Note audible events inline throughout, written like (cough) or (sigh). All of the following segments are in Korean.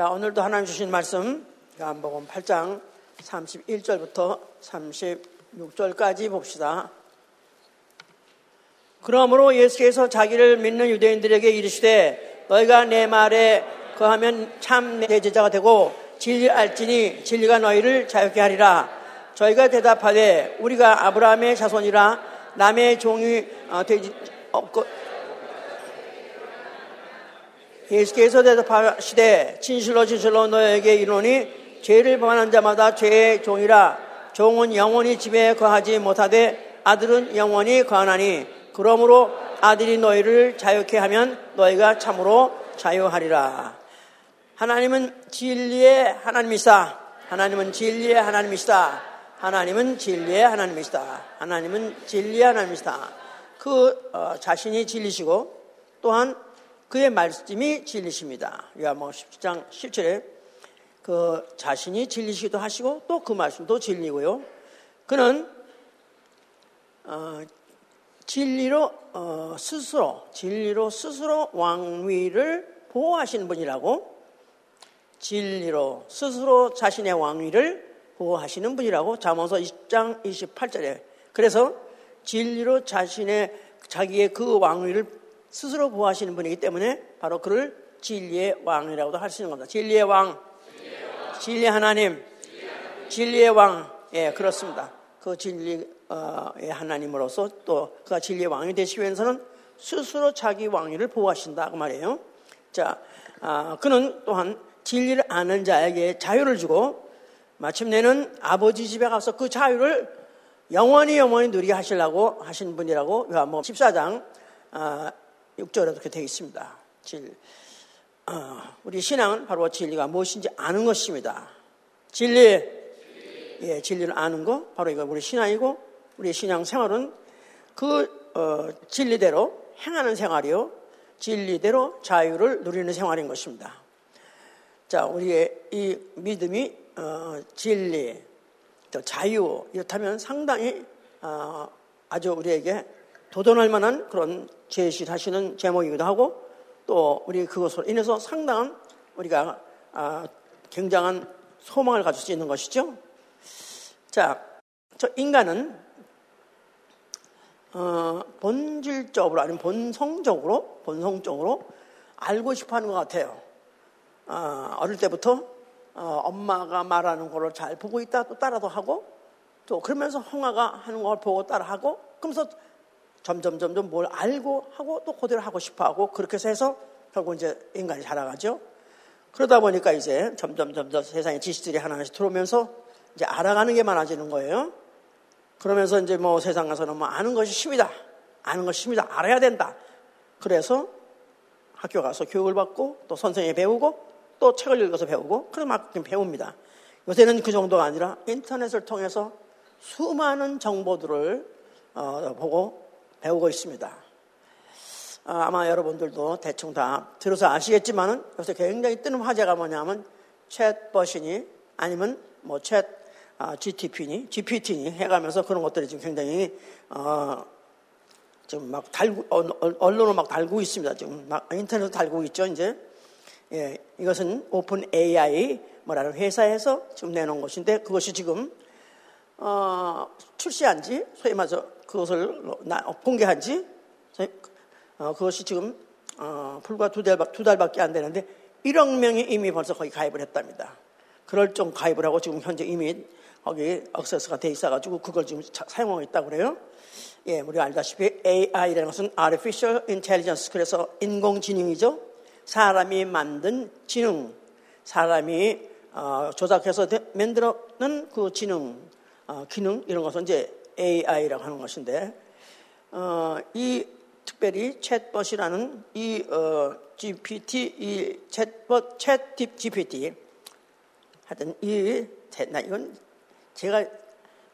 자, 오늘도 하나님 주신 말씀, 요한복음 8장 31절부터 36절까지 봅시다. 그러므로 예수께서 자기를 믿는 유대인들에게 이르시되 너희가 내 말에 거하면 참 내 제자가 되고 진리 알지니 진리가 너희를 자유케 하리라. 저희가 대답하되 우리가 아브라함의 자손이라 남의 종이 어, 되지 없고 예수께서 대답하시되 진실로 진실로 너에게 이르노니 죄를 범하는 자마다 죄의 종이라 종은 영원히 집에 거하지 못하되 아들은 영원히 거하나니 그러므로 아들이 너희를 자유케 하면 너희가 참으로 자유하리라. 하나님은 진리의 하나님이시다. 하나님은 진리의 하나님이시다. 하나님은 진리의 하나님이시다. 하나님은 진리의 하나님이시다. 그 어, 자신이 진리시고 또한 그의 말씀이 진리십니다. 요한복음 17장 17절에 그 자신이 진리시기도 하시고 또 그 말씀도 진리고요. 그는 어, 진리로 어, 스스로 진리로 스스로 왕위를 보호하시는 분이라고 진리로 스스로 자신의 왕위를 보호하시는 분이라고 잠언서 20장 28절에 그래서 진리로 자신의 자기의 그 왕위를 스스로 보호하시는 분이기 때문에 바로 그를 진리의 왕이라고도 할 수 있는 겁니다. 진리의 왕, 진리의 하나님, 진리의 왕, 예, 그렇습니다. 그 진리의 하나님으로서 또 그가 진리의 왕이 되시기 위해서는 스스로 자기 왕위를 보호하신다 그 말이에요. 자, 아, 그는 또한 진리를 아는 자에게 자유를 주고 마침내는 아버지 집에 가서 그 자유를 영원히 영원히 누리게 하시려고 하신 분이라고 요한복음 14장 아, 6절에 그렇게 되어 있습니다. 진, 어, 우리 신앙은 바로 진리가 무엇인지 아는 것입니다. 진리, 예, 진리를 아는 거, 바로 이거 우리 신앙이고, 우리 신앙 생활은 그 어, 진리대로 행하는 생활이요, 진리대로 자유를 누리는 생활인 것입니다. 자, 우리의 이 믿음이 어, 진리, 또 자유 이렇다면 상당히 어, 아주 우리에게 도전할 만한 그런 제시하시는 제목이기도 하고 또 우리 그것으로 인해서 상당한 우리가 아, 굉장한 소망을 가질 수 있는 것이죠. 자, 저 인간은 어, 본질적으로 아니면 본성적으로 본성적으로 알고 싶어하는 것 같아요. 어, 어릴 때부터 어, 엄마가 말하는 거를 잘 보고 있다 또 따라도 하고 또 그러면서 홍아가 하는 걸 보고 따라하고 그러면서 점점 점점 뭘 알고 하고 또 그대로 하고 싶어 하고 그렇게 해서 결국 이제 인간이 자라가죠. 그러다 보니까 이제 점점 점점 세상의 지식들이 하나씩 들어오면서 이제 알아가는 게 많아지는 거예요. 그러면서 이제 뭐 세상 가서는 뭐 아는 것이 쉽이다. 아는 것이 쉽이다. 알아야 된다. 그래서 학교 가서 교육을 받고 또 선생님이 배우고 또 책을 읽어서 배우고 그래서 막 배웁니다. 요새는 그 정도가 아니라 인터넷을 통해서 수많은 정보들을 어, 보고 배우고 있습니다. 아, 아마 여러분들도 대충 다 들어서 아시겠지만은 요새 굉장히 뜨는 화제가 뭐냐면 챗 버신이 아니면 뭐챗 아, GTP니 GPT니 해가면서 그런 것들이 지금 굉장히 어, 지금 막 달고 어, 언론을 막 달고 있습니다. 지금 막 인터넷을 달고 있죠. 이제 예, 이것은 오픈 AI 뭐라는 회사에서 지금 내놓은 것인데 그것이 지금 어, 출시한 지 소위 말해서 그것을 공개한 지 어, 그것이 지금 어, 불과 두, 달, 두 달밖에 안 되는데 1억 명이 이미 벌써 거기 가입을 했답니다. 그럴 정 가입을 하고 지금 현재 이미 거기 억세스가 돼 있어가지고 그걸 지금 사용하고 있다고 그래요. 예, 우리가 알다시피 AI라는 것은 Artificial Intelligence 그래서 인공지능이죠. 사람이 만든 지능, 사람이 어, 조작해서 만들어낸 그 지능, 어, 기능 이런 것은 이제 AI라고 하는 것인데 어, 이 특별히 챗봇이라는 이 어, GPT, 이 챗봇, 챗 GPT 하여튼 이 나 이건 제가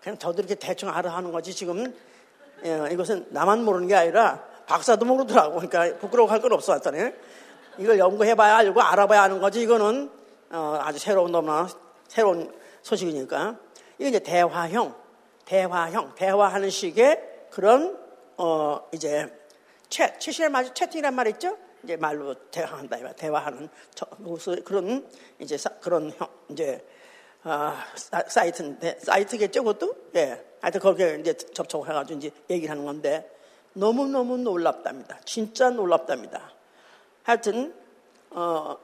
그냥 저도 이렇게 대충 알아 하는 거지 지금 예, 이것은 나만 모르는 게 아니라 박사도 모르더라고. 그러니까 부끄러워할 건 없어 왔더니 이걸 연구해봐야 알고 알아봐야 하는 거지 이거는. 어, 아주 새로운 너무나 새로운 소식이니까 이게 이제 대화형 대화형, 대화하는 식의 그런, 어, 이제, 챗, 채팅이란 말 있죠? 이제 말로 대화한다, 대화하는 그런 이제 그런 이제 아, 사이트인데 사이트겠죠, 그것도 예. 하여튼 거기에 이제 접촉해가지고 이제 얘기를 하는 건데 너무 너무 놀랍답니다. 진짜 놀랍답니다. 하여튼 어,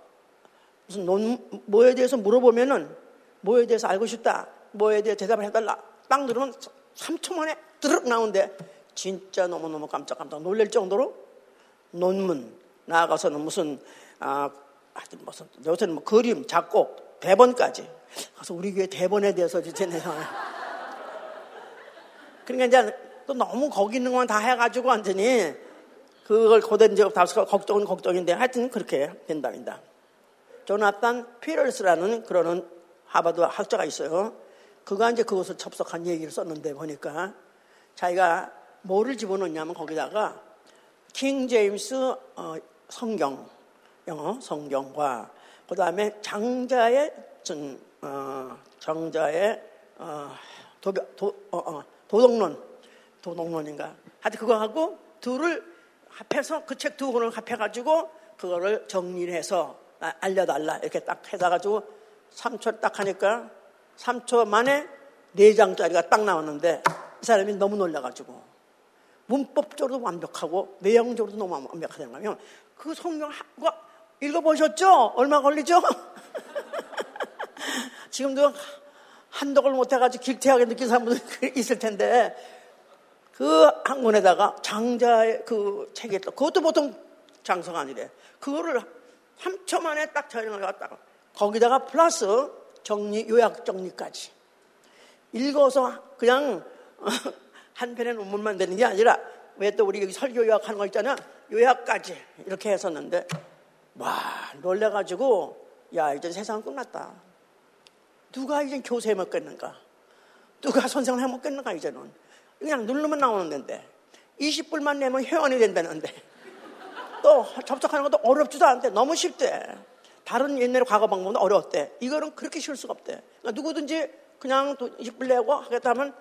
무슨 논, 뭐에 대해서 물어보면은 뭐에 대해서 알고 싶다, 뭐에 대해 대답을 해달라. 딱 누르면 3초 만에 드륵 나오는데 진짜 너무너무 깜짝깜짝 놀랄 정도로 논문, 나아가서는 무슨, 아, 하여튼 무슨, 요새는 뭐 그림, 작곡, 대본까지. 그래서 우리 교회 대본에 대해서 이제 내가. (laughs) 그러니까 이제 또 너무 거기 있는 것만 다 해가지고 완전히 그걸 고된 적 다서 걱정은 걱정인데 하여튼 그렇게 된답니다. 조나탄 피럴스라는 그러는 하버드 학자가 있어요. 그가 이제 그것을 접속한 얘기를 썼는데 보니까 자기가 뭐를 집어넣냐면 거기다가 킹 제임스 어, 성경 영어 성경과 그 다음에 장자의 전, 어, 장자의 어, 도, 도, 어, 어, 도덕론 도덕론인가? 하여튼 그거 하고 둘을 합해서 그 책 두 권을 합해가지고 그거를 정리를 해서 알려달라. 이렇게 딱 해가지고 3초 딱 하니까 3초 만에 4장짜리가 딱 나왔는데 이 사람이 너무 놀라가지고 문법적으로도 완벽하고 내용적으로도 너무 완벽하다는 거면 그 성경 읽어보셨죠? 얼마 걸리죠? (laughs) 지금도 한독을 못해가지고 길태하게 느낀 사람들 (laughs) 있을 텐데 그 한 권에다가 장자의 그 책이 있다. 그것도 보통 장서가 아니래. 그거를 3초 만에 딱 저장을 갖다가 거기다가 플러스 정리, 요약 정리까지. 읽어서 그냥 (laughs) 한 편의 논문만 되는 게 아니라 왜 또 우리 여기 설교 요약하는 거 있잖아. 요약까지 이렇게 했었는데 와 놀래가지고 야 이제 세상 끝났다. 누가 이제 교세 먹겠는가? 누가 선생을 해먹겠는가 이제는 그냥 누르면 나오는 데인데 20불만 내면 회원이 된다는데 또 접촉하는 것도 어렵지도 않대 너무 쉽대 다른 옛날에 과거 방법은 어려웠대 이거는 그렇게 쉬울 수가 없대 그러니까 누구든지 그냥 20불 내고 하겠다 하면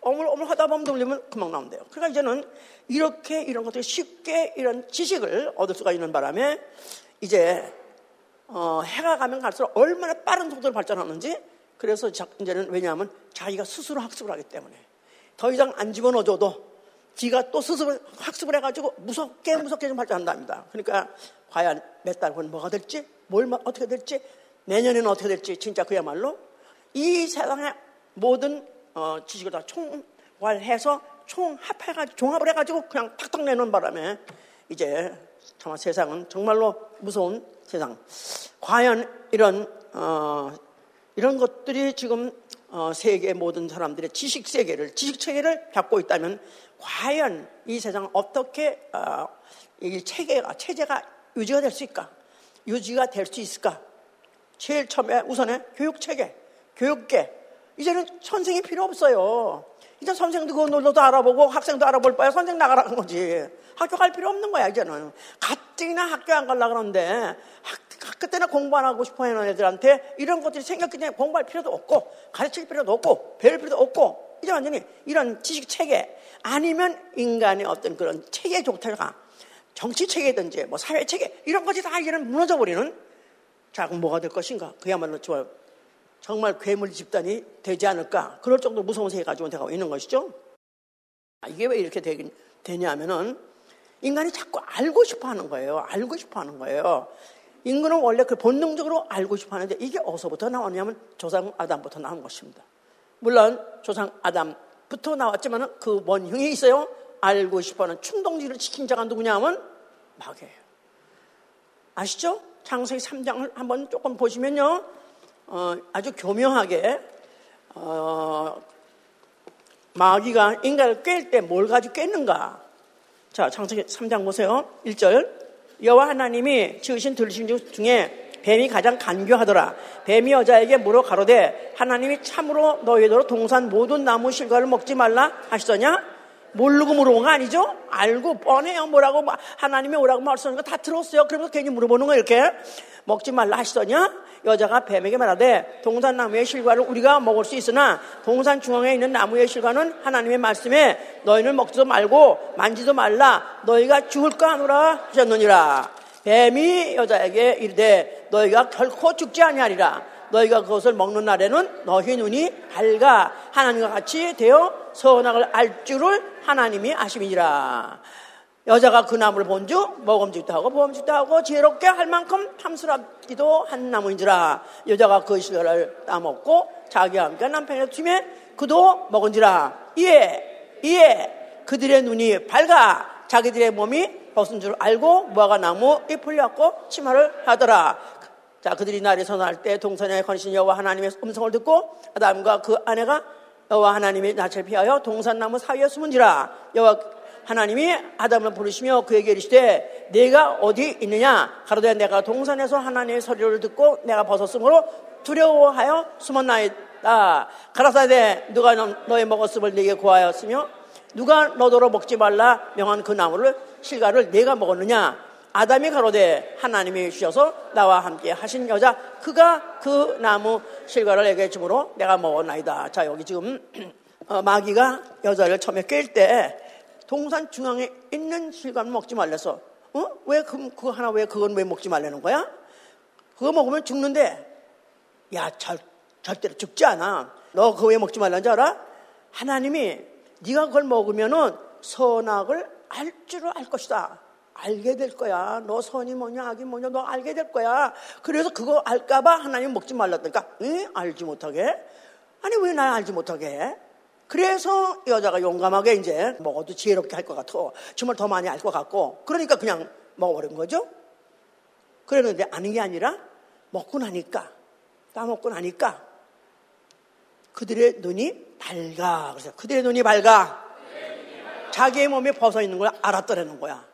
어물어물 하다 보면 돌리면 금방 나온대요. 그러니까 이제는 이렇게 이런 것들이 쉽게 이런 지식을 얻을 수가 있는 바람에 이제 어, 해가 가면 갈수록 얼마나 빠른 속도로 발전하는지 그래서 이제는 왜냐하면 자기가 스스로 학습을 하기 때문에 더 이상 안 집어넣어줘도 지가 또 스스로 학습을 해가지고 무섭게 무섭게 좀 발전한답니다. 그러니까 과연 몇 달 후는 뭐가 될지 뭘 어떻게 될지 내년에는 어떻게 될지 진짜 그야말로 이 세상의 모든 어, 지식을 다 총괄해서 총합해가지고 종합을 해가지고 그냥 탁탁 내놓은 바람에 이제 정말 세상은 정말로 무서운 세상. 과연 이런 어, 이런 것들이 지금 어, 세계 모든 사람들의 지식 세계를 지식 체계를 갖고 있다면 과연 이 세상 어떻게 어, 이 체계가 체제가 유지가 될 수 있을까? 유지가 될 수 있을까? 제일 처음에 우선에 교육 체계, 교육계. 이제는 선생이 필요 없어요. 이제 선생도 그거 놀러도 알아보고 학생도 알아볼 바에 선생 나가라는 거지. 학교 갈 필요 없는 거야, 이제는. 가뜩이나 학교 안 갈라 그러는데 학, 학교 때나 공부 안 하고 싶어 하는 애들한테 이런 것들이 생겼기 때문에 공부할 필요도 없고 가르칠 필요도 없고 배울 필요도 없고 이제 완전히 이런 지식 체계 아니면 인간의 어떤 그런 체계 종태가 정치 체계든지 뭐 사회 체계 이런 것이 다 이제는 무너져 버리는 자 그럼 뭐가 될 것인가 그야말로 저 정말 괴물 집단이 되지 않을까 그럴 정도 무서운 세계가 가지고 되고 있는 것이죠. 이게 왜 이렇게 되긴 되냐면은 인간이 자꾸 알고 싶어 하는 거예요. 알고 싶어 하는 거예요. 인간은 원래 그 본능적으로 알고 싶어 하는데 이게 어디서부터 나왔냐면 조상 아담부터 나온 것입니다. 물론 조상 아담부터 나왔지만 그 원흉이 있어요. 알고 싶어 하는 충동지를 지킨 자가 누구냐 하면 마귀예요. 아시죠? 창세기 3장을 한번 조금 보시면요. 어, 아주 교묘하게 어, 마귀가 인간을 깰때뭘 가지고 깼는가? 자, 창세기 3장 보세요. 1절. 여호와 하나님이 지으신 들신 중에 뱀이 가장 간교하더라. 뱀이 여자에게 물어 가로되 하나님이 참으로 너희들 동산 모든 나무 실과를 먹지 말라 하시더냐? 모르고 물어본 거 아니죠? 알고 뻔해요. 뭐라고 하나님이 오라고 말씀하는 거 다 들었어요. 그러면서 괜히 물어보는 거 이렇게 먹지 말라 하시더냐? 여자가 뱀에게 말하되 동산 나무의 실과를 우리가 먹을 수 있으나 동산 중앙에 있는 나무의 실과는 하나님의 말씀에 너희는 먹지도 말고 만지도 말라 너희가 죽을까 하노라 하셨느니라 뱀이 여자에게 이르되 너희가 결코 죽지 아니하리라 너희가 그것을 먹는 날에는 너희 눈이 밝아 하나님과 같이 되어 선악을 알 줄을 하나님이 아심이니라. 여자가 그 나무를 본즉 먹음직도 하고 보험직도 하고 지혜롭게 할 만큼 탐스럽기도 한 나무인지라. 여자가 그 실과를 따먹고 자기와 함께 남편의 팀에 그도 먹은지라. 이에 이에 그들의 눈이 밝아 자기들의 몸이 벗은 줄 알고 무화과 나무 잎을 엮고 치마를 하더라. 자 그들이 날이 선할 때 동산의 건신 여호와 하나님의 음성을 듣고 아담과 그 아내가 여호와 하나님의 낯을 피하여 동산나무 사이에 숨은지라. 여호와 하나님이 아담을 부르시며 그에게 이르시되 내가 어디 있느냐? 가로되 내가 동산에서 하나님의 소리를 듣고 내가 벗었으므로 두려워하여 숨었나이다. 가라사대 누가 너의 먹었음을 내게 구하였으며 누가 너더러 먹지 말라? 명한 그 나무를 실과를 내가 먹었느냐 아담이 가로되 하나님이 주셔서 나와 함께 하신 여자 그가 그 나무 실과를 내게 주므로 내가 먹었나이다 자 여기 지금 (clears throat) 어, 마귀가 여자를 처음에 깰 때 동산 중앙에 있는 실과는 먹지 말래서 어? 왜 그, 그거 하나 왜 그건 왜 먹지 말라는 거야? 그거 먹으면 죽는데 야 절, 절대로 죽지 않아 너 그거 왜 먹지 말라는 줄 알아? 하나님이 네가 그걸 먹으면은 선악을 알 줄을 알 것이다 알게 될 거야. 너 선이 뭐냐, 악이 뭐냐, 너 알게 될 거야. 그래서 그거 알까봐 하나님 먹지 말랐다니까. 응? 알지 못하게? 아니, 왜 나 알지 못하게 해? 그래서 여자가 용감하게 이제 먹어도 지혜롭게 할 것 같고 정말 더 많이 알 것 같고 그러니까 그냥 먹어버린 거죠. 그랬는데 아는 게 아니라 먹고 나니까 따먹고 나니까 그들의 눈이 밝아. 그래서 그들의 눈이 밝아. 자기의 몸에 벗어 있는 걸 알았더라는 거야.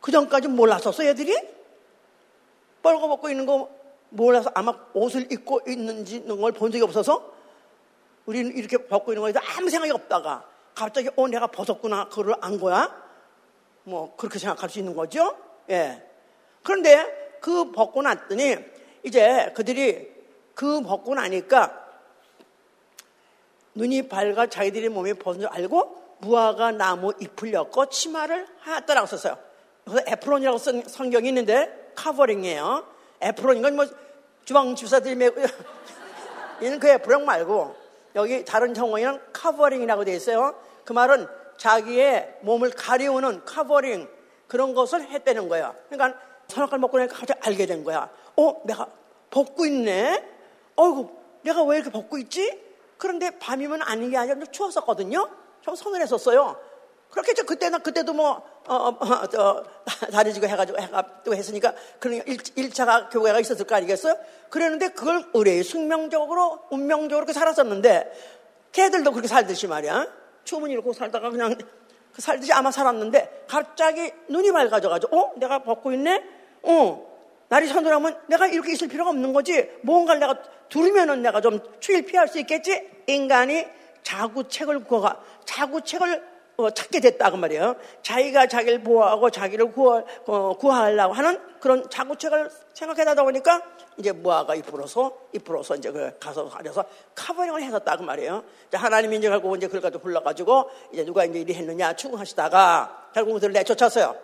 그 전까지 몰랐었어, 애들이? 뻘거벗고 있는 거 몰라서 아마 옷을 입고 있는지 걸본 적이 없어서 우리는 이렇게 벗고 있는 거에 서 아무 생각이 없다가 갑자기 어 내가 벗었구나 그걸 안 거야? 뭐 그렇게 생각할 수 있는 거죠. 예. 그런데 그 벗고 났더니 이제 그들이 그 벗고 나니까 눈이 밝아 자기들의 몸이 벗은 줄 알고 무화과 나무 잎을 엮고 치마를 하더라고 썼어요. 그래서 apron이라고 쓴 성경이 있는데 covering이에요. apron 이건 뭐 주방 집사들이 메고 (laughs) 얘는 그 apron 말고 여기 다른 성경에는 covering이라고 되어 있어요. 그 말은 자기의 몸을 가리우는 covering 그런 것을 했다는 거야. 그러니까 선악과를 먹고 나니까 갑자기 알게 된 거야. 어, 내가 벗고 있네? 어이구, 내가 왜 이렇게 벗고 있지? 그런데 밤이면 아닌 게 아니라 추웠었거든요. 좀 서늘했었어요. 그렇겠죠. 그때는, 그때도 뭐, 어, 어, 어, 저, 다리 지고 해가지고, 해가 또 했으니까, 그러니까 1, 차가 교회가 있었을 거 아니겠어요? 그랬는데 그걸 의뢰 숙명적으로, 운명적으로 그렇게 살았었는데, 걔들도 그렇게 살듯이 말이야. 추운 이렇게 살다가 그냥 그 살듯이 아마 살았는데, 갑자기 눈이 맑아져가지고, 어? 내가 벗고 있네? 어. 날이 서늘하면 내가 이렇게 있을 필요가 없는 거지. 뭔가를 내가 두르면은 내가 좀 추위를 피할 수 있겠지? 인간이 자구책을 구가, 자구책을 어, 찾게 됐다 그 말이에요. 자기가 자기를 보호하고 자기를 구하, 어, 구하려고 하는 그런 자구책을 생각해다 보니까 이제 무화가 잎으로서 잎으로서 이제 그 가서 가려서 카버링을 해줬다 그 말이에요. 이제 결국 이제 그걸 가지고 불러가지고 이제 누가 이제 이리 했느냐 추궁하시다가 결국 그들을 내쫓았어요.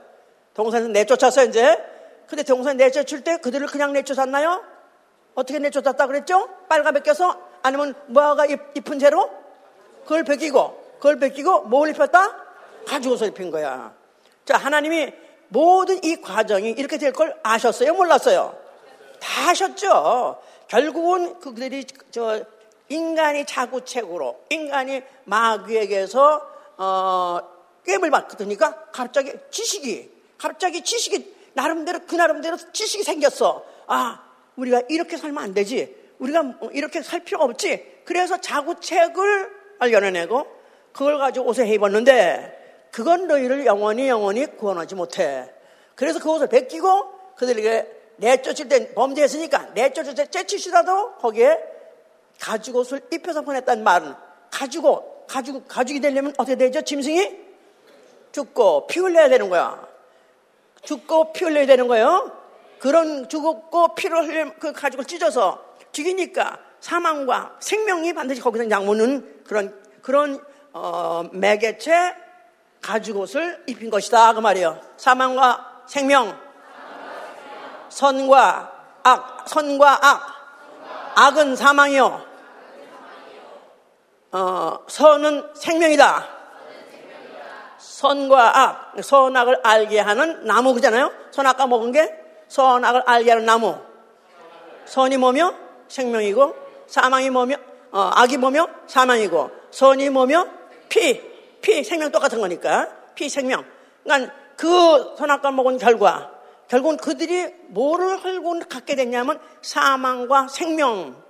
동산에서 내쫓았어요 이제. 근데 동산 내쫓을 때 그들을 그냥 내쫓았나요? 어떻게 내쫓았다 그랬죠? 빨가 벗겨서 아니면 무화가 잎, 잎은 채로 그걸 벗기고 그걸 베끼고 뭘 입혔다? 가지고서 입힌 거야. 자, 하나님이 모든 이 과정이 이렇게 될 걸 아셨어요? 몰랐어요? 다 아셨죠? 결국은 그들이 저 인간이 자구책으로 인간이 마귀에게서 어, 게임을 받으니까 갑자기 지식이 갑자기 지식이 나름대로 그 나름대로 지식이 생겼어. 아, 우리가 이렇게 살면 안 되지. 우리가 이렇게 살 필요가 없지. 그래서 자구책을 발견해내고 그걸 가지고 옷에 입었는데 그건 너희를 영원히 영원히 구원하지 못해. 그래서 그 옷을 벗기고 그들에게 내쫓을 때 범죄했으니까 내쫓을 때 째치시라도 거기에 가죽 옷을 입혀서 보냈단 말은 가지고 가죽 가죽이 되려면 어떻게 되죠? 짐승이 죽고 피 흘려야 되는 거야. 죽고 피 흘려야 되는 거예요. 그런 죽었고 피를 흘려 그 가죽을 찢어서 죽이니까 사망과 생명이 반드시 거기서 양무는 그런 그런 어, 매개체 가죽 옷을 입힌 것이다 그 말이에요. 사망과 생명 선과 악, 선과 악. 악은 사망이요. 어, 선은 생명이다. 선과 악, 선악을 알게 하는 나무 그잖아요. 선악과 먹은 게 선악을 알게 하는 나무. 선이 뭐며 생명이고 사망이 뭐며 어, 악이 뭐며 사망이고 선이 뭐며 피, 피 생명 똑같은 거니까. 피 생명. 그러니까 그 선악과 먹은 결과 결국은 그들이 뭐를 헐고 갖게 됐냐면 사망과 생명,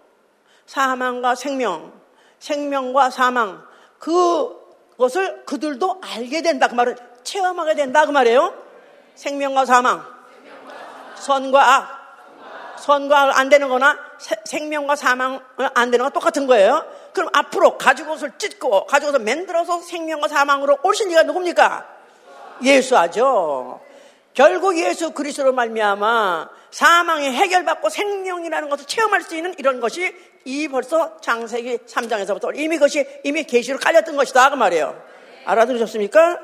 사망과 생명, 생명과 사망. 그것을 그들도 알게 된다. 그 말은 체험하게 된다. 그 말이에요. 생명과 사망, 선과 악, 선과 안 되는 거나 생명과 사망 안 되는 거 똑같은 거예요. 그럼 앞으로 가죽옷을 찢고 가죽옷을 만들어서 생명과 사망으로 오신 이가 누굽니까? 예수하죠. 결국 예수 그리스도로 말미암아 사망이 해결받고 생명이라는 것을 체험할 수 있는 이런 것이 이 벌써 장세기 3장에서부터 이미 그것이 이미 계시로 깔렸던 것이다 그 말이에요. 알아들으셨습니까?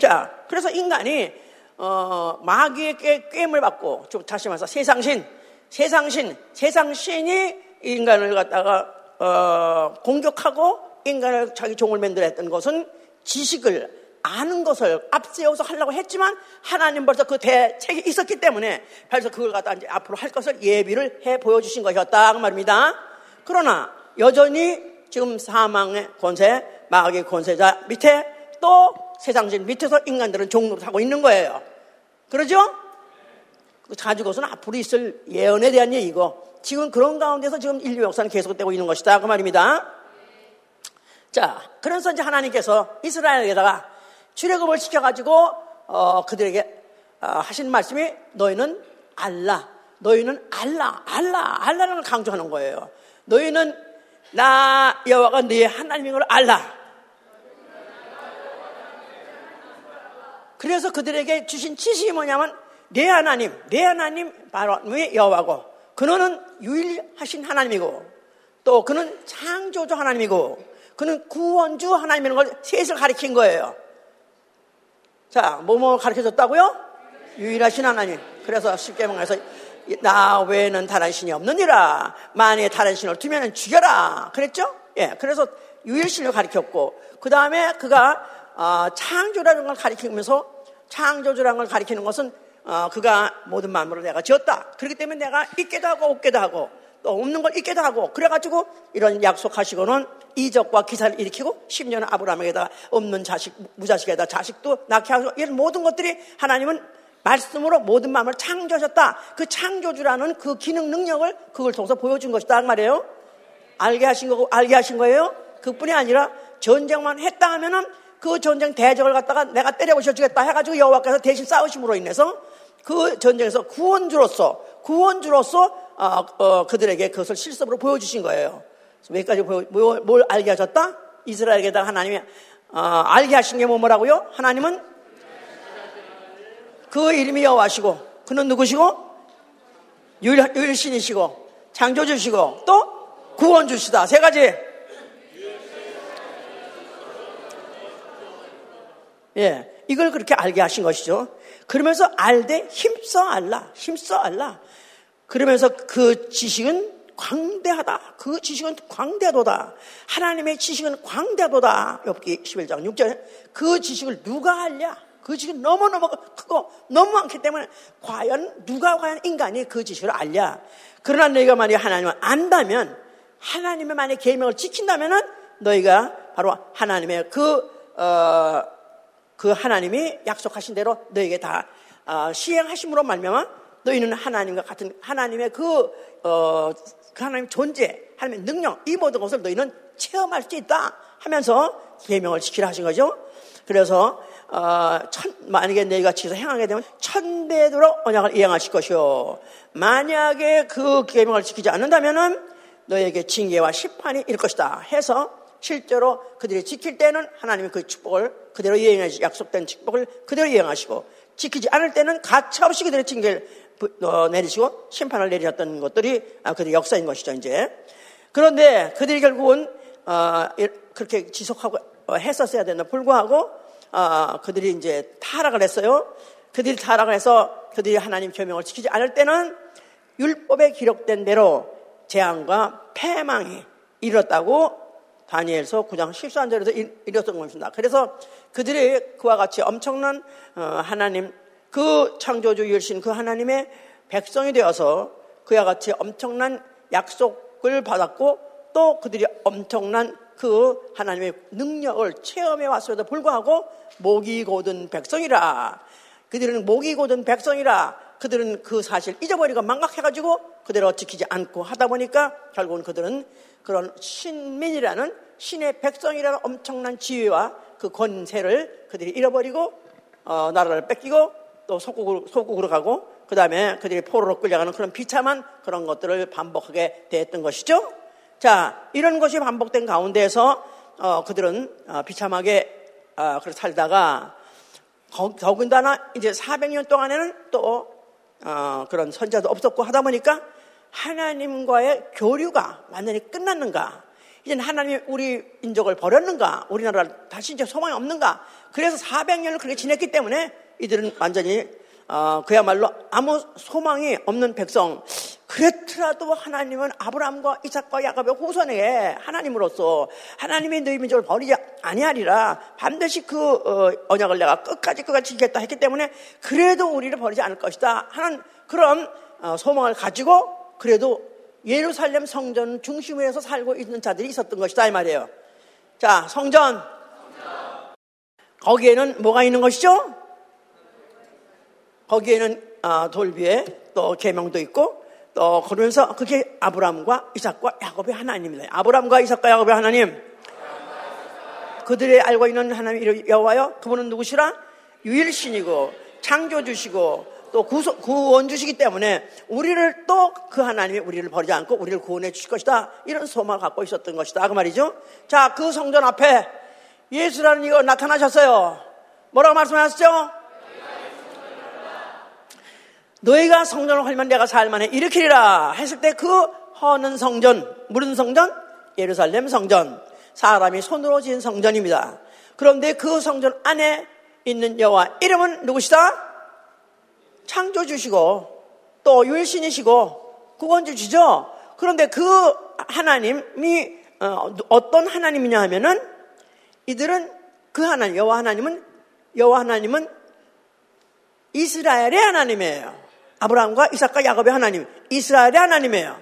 자, 그래서 인간이 어, 마귀의 꾀임을 받고 다시 말해서 세상신, 세상신, 세상신이 인간을 갖다가 어, 공격하고 인간을 자기 종을 만들었던 것은 지식을 아는 것을 앞세워서 하려고 했지만 하나님 벌써 그 대책이 있었기 때문에 그래서 그걸 갖다 이제 앞으로 할 것을 예비를 해 보여주신 것이었다 그 말입니다. 그러나 여전히 지금 사망의 권세, 마귀의 권세자 밑에 또 세상진 밑에서 인간들은 종로를 하고 있는 거예요. 그러죠? 가지고서는 그 앞으로 있을 예언에 대한 얘기고 지금 그런 가운데서 지금 인류 역사는 계속되고 있는 것이다 그 말입니다. 자, 그래서 이제 하나님께서 이스라엘에다가 출애굽을 시켜가지고 어, 그들에게 어, 하신 말씀이 너희는 알라, 너희는 알라, 알라, 알라를 강조하는 거예요. 너희는 나 여호와가 너희 하나님인 걸 알라. 그래서 그들에게 주신 지식이 뭐냐면 내 하나님, 내 하나님 바로 여호와고 그는 유일하신 하나님이고 또 그는 창조주 하나님이고 그는 구원주 하나님이라는 걸 셋을 가리킨 거예요. 자, 뭐뭐 뭐 가르쳐 줬다고요? 유일하신 하나님. 그래서 쉽게 말해서 나 외에는 다른 신이 없느니라. 만에 다른 신을 두면 죽여라. 그랬죠? 예. 그래서 유일신을 가르쳤고, 그 다음에 그가 어, 창조라는 걸 가리키면서 창조주라는 걸 가리키는 것은 어, 그가 모든 만물을 내가 지었다. 그렇기 때문에 내가 있게도 하고 없게도 하고 또 없는 걸 있게도 하고 그래가지고 이런 약속하시고는 이적과 기사를 일으키고 10년은 아브라함에게다 없는 자식 무자식에다 자식도 낳게 하고 이런 모든 것들이 하나님은 말씀으로 모든 마음을 창조하셨다. 그 창조주라는 그 기능 능력을 그걸 통해서 보여준 것이다 그 말이에요. 알게 하신 거고 알게 하신 거예요. 그뿐이 아니라 전쟁만 했다 하면은 그 전쟁 대적을 갖다가 내가 때려 부셔주겠다 해가지고 여호와께서 대신 싸우심으로 인해서 그 전쟁에서 구원주로서 구원주로서 어, 어, 그들에게 그것을 실습으로 보여주신 거예요. 몇 가지 뭘, 뭘 알게 하셨다? 이스라엘에게다 하나님이 어, 알게 하신 게 뭐라고요? 하나님은 그 이름이 여호와시고 그는 누구시고 유일, 유일신이시고 창조주시고 또 구원주시다 세 가지 예 이걸 그렇게 알게 하신 것이죠 그러면서 알되 힘써 알라 힘써 알라 그러면서 그 지식은 광대하다. 그 지식은 광대도다. 하나님의 지식은 광대도다. 엽기 11장 6절에 그 지식을 누가 알냐? 그 지식은 너무너무 크고 너무 많기 때문에 과연 누가 과연 인간이 그 지식을 알냐? 그러나 너희가 만약에 하나님을 안다면 하나님의 만약 계명을 지킨다면은 너희가 바로 하나님의 그, 어, 그 하나님이 약속하신 대로 너희에게 다 어, 시행하심으로 말미암아 너희는 하나님과 같은 하나님의 그, 어, 그 하나님 존재, 하나님의 능력, 이 모든 것을 너희는 체험할 수 있다 하면서 계명을 지키라 하신 거죠. 그래서 어, 천, 만약에 너희가 지서 행하게 되면 천배도로 언약을 이행하실 것이요. 만약에 그 계명을 지키지 않는다면은 너에게 징계와 심판이 일 것이다. 해서 실제로 그들이 지킬 때는 하나님의 그 축복을 그대로 이행하시 약속된 축복을 그대로 이행하시고 지키지 않을 때는 가차없이 그들의 징계를 어, 내리시고 심판을 내리셨던 것들이 아, 그들의 역사인 것이죠, 이제. 그런데 그들이 결국은 어, 그렇게 지속하고 어, 했었어야 되나 불구하고 그들이 이제 타락을 했어요. 그들이 타락을 해서 그들이 하나님 계명을 지키지 않을 때는 율법에 기록된 대로 재앙과 패망이 이뤘다고 다니엘서 9장 14절에서 이뤘던 것입니다. 그래서 그들이 그와 같이 엄청난 어, 하나님 그 창조주 유일신 그 하나님의 백성이 되어서 그와 같이 엄청난 약속을 받았고 또 그들이 엄청난 그 하나님의 능력을 체험해 왔음에도 불구하고 목이 고든 백성이라 그들은 목이 고든 백성이라 그들은 그 사실 잊어버리고 망각해가지고 그대로 지키지 않고 하다 보니까 결국은 그들은 그런 신민이라는 신의 백성이라는 엄청난 지위와 그 권세를 그들이 잃어버리고 어, 나라를 뺏기고 또 소국으로, 소국으로 가고 그 다음에 그들이 포로로 끌려가는 그런 비참한 그런 것들을 반복하게 됐던 것이죠. 자, 이런 것이 반복된 가운데에서 어, 그들은 어, 비참하게 어, 그렇게 살다가 더군다나 이제 400년 동안에는 또 어, 그런 선자도 없었고 하다 보니까 하나님과의 교류가 완전히 끝났는가? 이제 하나님이 우리 인족을 버렸는가? 우리나라를 다시 이제 소망이 없는가? 그래서 400년을 그렇게 지냈기 때문에 이들은 완전히 어, 그야말로 아무 소망이 없는 백성. 그랬더라도 하나님은 아브라함과 이삭과 야곱의 후손에 하나님으로서 하나님이 너희 민족을 버리지 아니하리라 반드시 그 어, 언약을 내가 끝까지 끝까지 지키겠다 했기 때문에 그래도 우리를 버리지 않을 것이다 하는 그런 어, 소망을 가지고 그래도 예루살렘 성전 중심에서 살고 있는 자들이 있었던 것이다 이 말이에요. 자 성전 거기에는 뭐가 있는 것이죠? 거기에는 아, 돌비에 또 계명도 있고 또 그러면서 그게 아브라함과 이삭과 야곱의 하나님입니다. 아브라함과 이삭과 야곱의 하나님. 그들이 알고 있는 하나님 여호와요. 그분은 누구시라? 유일신이고 창조주시고 또 구원 주시기 때문에 우리를 또 그 하나님이 우리를 버리지 않고 우리를 구원해 주실 것이다. 이런 소망을 갖고 있었던 것이다. 그 말이죠. 자, 그 성전 앞에 예수라는 이거 나타나셨어요. 뭐라고 말씀하셨죠? 너희가 성전을 헐면 내가 살만해 일으키리라 했을 때 그 허는 성전, 무른 성전, 예루살렘 성전, 사람이 손으로 지은 성전입니다. 그런데 그 성전 안에 있는 여호와 이름은 누구시다? 창조주시고 또 유일신이시고 구원주시죠. 그런데 그 하나님이 어, 어떤 하나님이냐 하면은 이들은 그 하나님 여호와 하나님은 여호와 하나님은 이스라엘의 하나님이에요. 아브라함과 이삭과 야곱의 하나님, 이스라엘의 하나님이에요.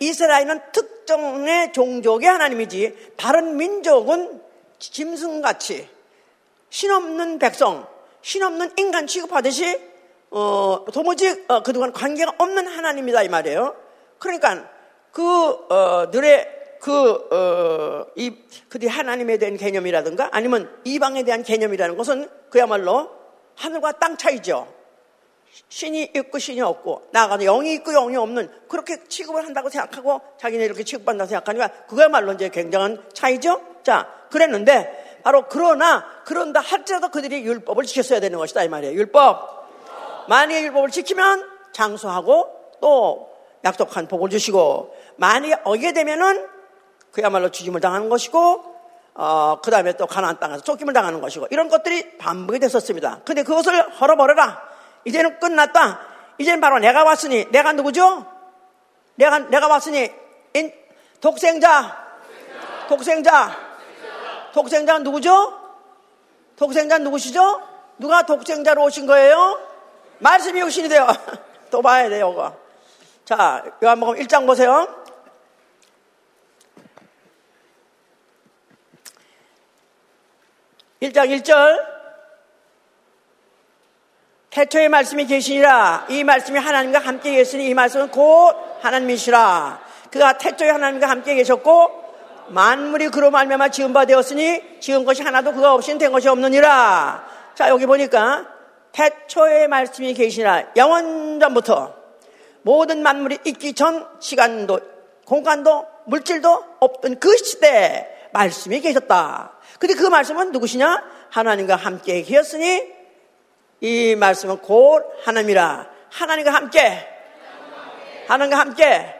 이스라엘은 특정의 종족의 하나님이지 다른 민족은 짐승같이 신없는 백성, 신없는 인간 취급하듯이 어, 도무지 어, 그동안 관계가 없는 하나님이다 이 말이에요. 그러니까 그들의 어, 그, 어, 이, 그들이 하나님에 대한 개념이라든가 아니면 이방에 대한 개념이라는 것은 그야말로 하늘과 땅 차이죠. 신이 있고 신이 없고 나아가서 영이 있고 영이 없는 그렇게 취급을 한다고 생각하고 자기네 이렇게 취급한다고 생각하니까 그거야말로 이제 굉장한 차이죠. 자, 그랬는데 바로 그러나 그런다 할지라도 그들이 율법을 지켰어야 되는 것이다 이 말이에요. 율법. 만약에 율법을 지키면 장수하고 또 약속한 복을 주시고 만약에 어기게 되면은 그야말로 죽임을 당하는 것이고 어, 그 다음에 또 가나안 땅에서 쫓김을 당하는 것이고 이런 것들이 반복이 됐었습니다. 근데 그것을 헐어버려라. 이제는 끝났다. 이제는 바로 내가 왔으니 내가 누구죠? 내가 내가 왔으니 인, 독생자, 독생자, 독생자 누구죠? 독생자 누구시죠? 누가 독생자로 오신 거예요? 말씀이 육신이 돼요. (laughs) 또 봐야 돼요, 이거. 자, 요한복음 1장 보세요. 1장 1절 태초의 말씀이 계시니라 이 말씀이 하나님과 함께 계시니 이 말씀은 곧 하나님이시라 그가 태초에 하나님과 함께 계셨고 만물이 그로 말미암아 지은 바 되었으니 지은 것이 하나도 그가 없이는 된 것이 없느니라 자 여기 보니까 태초의 말씀이 계시니라 영원전부터 모든 만물이 있기 전 시간도 공간도 물질도 없던 그 시대에 말씀이 계셨다 근데 그 말씀은 누구시냐 하나님과 함께 계셨으니 이 말씀은 곧 하나님이라. 하나님과 함께. 하나님과 함께.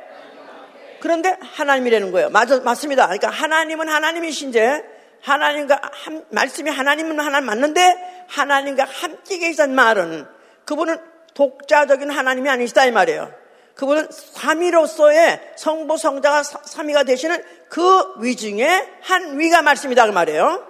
그런데 하나님이라는 거예요. 맞, 맞습니다. 그러니까 하나님은 하나님이신데 하나님과 한, 말씀이 하나님은 하나님 맞는데 하나님과 함께 계신 말은 그분은 독자적인 하나님이 아니시다 이 말이에요. 그분은 삼위로서의 성부 성자가 삼위가 되시는 그 위 중에 한 위가 말씀이다 그 말이에요.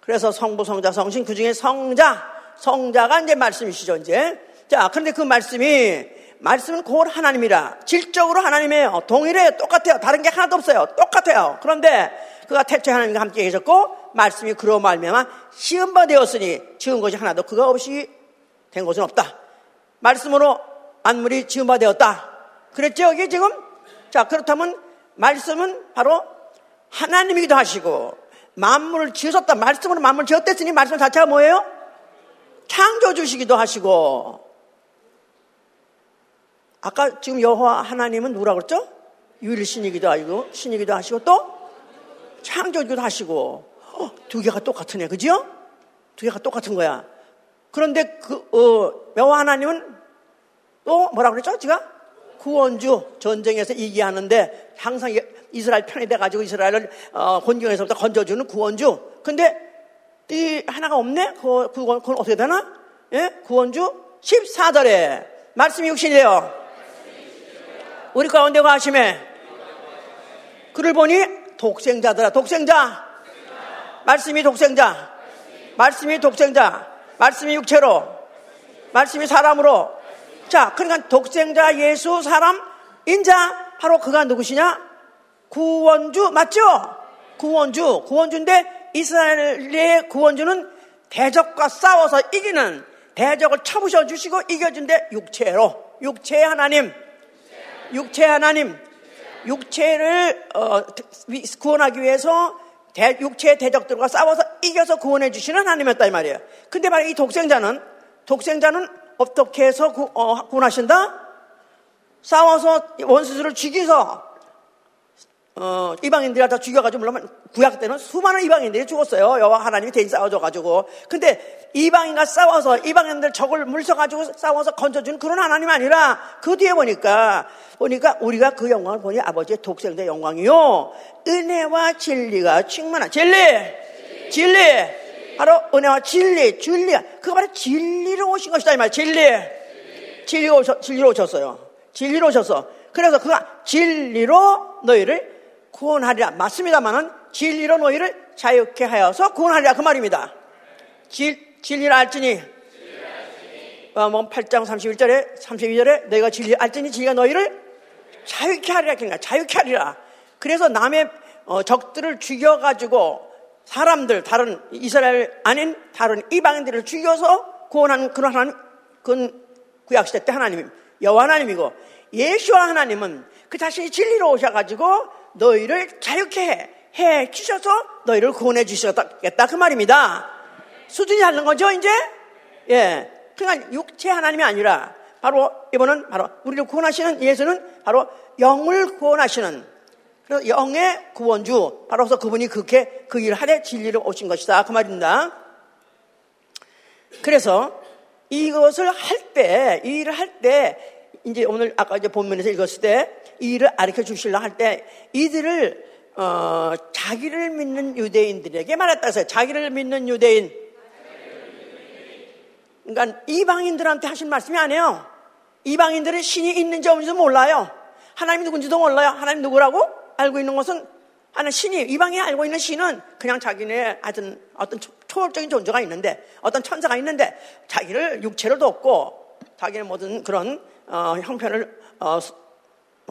그래서 성부 성자 성신 그 중에 성자 성자가 이제 말씀이시죠 이제. 자 그런데 그 말씀이 말씀은 곧 하나님이라 질적으로 하나님이에요. 동일해요. 똑같아요. 다른 게 하나도 없어요. 똑같아요. 그런데 그가 태초에 하나님과 함께 계셨고 말씀이 그로 말미암아 시은 바 되었으니 지은 것이 하나도 그가 없이 된 것은 없다. 말씀으로 만물이 지은 바 되었다. 그랬죠? 여기 지금? 자, 그렇다면 말씀은 바로 하나님이기도 하시고 만물을 지으셨다. 말씀으로 만물을 지었댔으니 말씀 자체가 뭐예요? 창조주시기도 하시고 아까 지금 여호와 하나님은 누구라고 그랬죠? 유일신이기도 하시고 신이기도 하시고 또 창조주기도 하시고 어, 두 개가 똑같으네 그죠? 두 개가 똑같은 거야 그런데 그 어, 여호와 하나님은 또 뭐라고 그랬죠? 제가 구원주 전쟁에서 이기하는데 항상 이스라엘 편이 돼가지고 이스라엘을 어, 곤경에서부터 건져주는 구원주 근데 이 하나가 없네? 그, 그건, 그건 어떻게 되나? 예? 구원주 14절에 말씀이 육신이에요 우리 가운데 가심에 그를 보니 독생자더라. 독생자. 말씀이 독생자. 말씀이 독생자. 말씀이 육체로. 말씀이 사람으로. 자, 그러니까 독생자 예수 사람 인자 바로 그가 누구시냐? 구원주 맞죠? 구원주. 구원주인데 이스라엘의 구원주는 대적과 싸워서 이기는 대적을 쳐부셔 주시고 이겨준데 육체로 육체의 하나님 육체 하나님, 육체를 어, 구원하기 위해서 대, 육체의 대적들과 싸워서 이겨서 구원해 주시는 하나님이었다 이 말이에요. 근데 말이 이 독생자는 독생자는 어떻게 해서 구, 어, 구원하신다? 싸워서 원수들을 죽이서 어, 이방인들이 다 죽여가지고 물론 구약 때는 수많은 이방인들이 죽었어요. 여호와 하나님이 대신 싸워줘가지고. 근데 이방인과 싸워서 이방인들 적을 물서가지고 싸워서 건져주는 그런 하나님 아니라 그 뒤에 보니까 보니까 우리가 그 영광을 보니 아버지의 독생자 영광이요 은혜와 진리가 충만한 진리 진리 바로 은혜와 진리 진리 그거 바로 진리로 오신 것이다 이 말. 진리 진리로 오셨, 진리로 오셨어요. 진리로 오셔서 그래서 그가 진리로 너희를 구원하리라. 맞습니다만은 진리로 너희를 자유케 하여서 구원하리라. 그 말입니다. 진, 진리를 알지니. 어, 뭐 8장 31절에, 32절에 너희가 진리 알지니 진리가 너희를 자유케 하리라. 그러니까 자유케 하리라. 그래서 남의 어, 적들을 죽여 가지고 사람들, 다른 이스라엘 아닌 다른 이방인들을 죽여서 구원하는 그런 하나님, 그건 구약 시대 때 하나님, 여호와 하나님이고 예수와 하나님은 그 자신이 진리로 오셔 가지고 너희를 자유케 해, 해 주셔서 너희를 구원해 주셨겠다 그 말입니다. 수준이 다른 거죠 이제? 예. 그러니까 육체 하나님이 아니라 바로 이번은 바로 우리를 구원하시는 예수는 바로 영을 구원하시는 영의 구원주 바로서 그분이 그렇게 그 일을 하되 진리로 오신 것이다 그 말입니다. 그래서 이것을 할 때, 이 일을 할 때, 이제 오늘 아까 이제 본문에서 읽었을 때, 이 일을 가르쳐 주실라 할 때 이들을 어, 자기를 믿는 유대인들에게 말했다 해서 자기를 믿는 유대인. 그러니까 이방인들한테 하신 말씀이 아니에요. 이방인들은 신이 있는지 없는지도 몰라요. 하나님이 누군지도 몰라요. 하나님 누구라고 알고 있는 것은 하나 신이 이방이 알고 있는 신은 그냥 자기네 하여튼 어떤 초월적인 존재가 있는데 어떤 천사가 있는데 자기를 육체를 돕고 자기의 모든 그런 어, 형편을 어,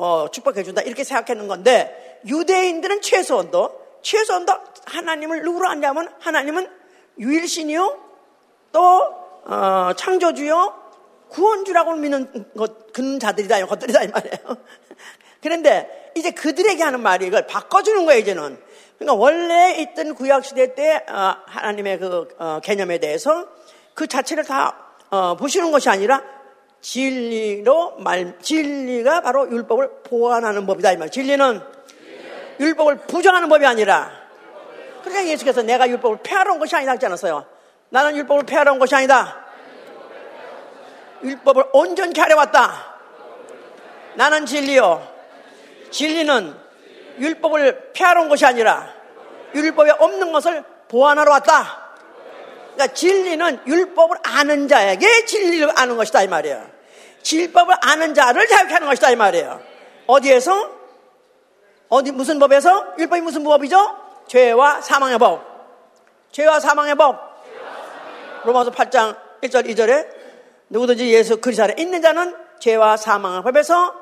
어, 축복해준다 이렇게 생각하는 건데 유대인들은 최소한도 최소한도 하나님을 누구로 안냐면 하나님은 유일신이요 또 어, 창조주요 구원주라고 믿는 것, 그런 자들이다 것들이다 이 말이에요. (laughs) 그런데 이제 그들에게 하는 말이 이걸 바꿔주는 거예요 이제는. 그러니까 원래 있던 구약 시대 때 어, 하나님의 그 어, 개념에 대해서 그 자체를 다 어, 보시는 것이 아니라 진리로 말, 진리가 바로 율법을 보완하는 법이다. 이 말. 진리는 율법을 부정하는 법이 아니라. 그러니까 예수께서 내가 율법을 폐하러 온 것이 아니다 하지 않았어요. 나는 율법을 폐하러 온 것이 아니다. 율법을 온전히 하려 왔다. 나는 진리요. 진리는 율법을 폐하러 온 것이 아니라 율법에 없는 것을 보완하러 왔다. 그러니까 진리는 율법을 아는 자에게 진리를 아는 것이다 이 말이에요. 율법을 아는 자를 자유케 하는 것이다 이 말이에요. 어디에서? 어디 무슨 법에서? 율법이 무슨 법이죠? 죄와 사망의 법. 죄와 사망의 법. 로마서 8장 1절 2절에 누구든지 예수 그리스도 안에 있는 자는 죄와 사망의 법에서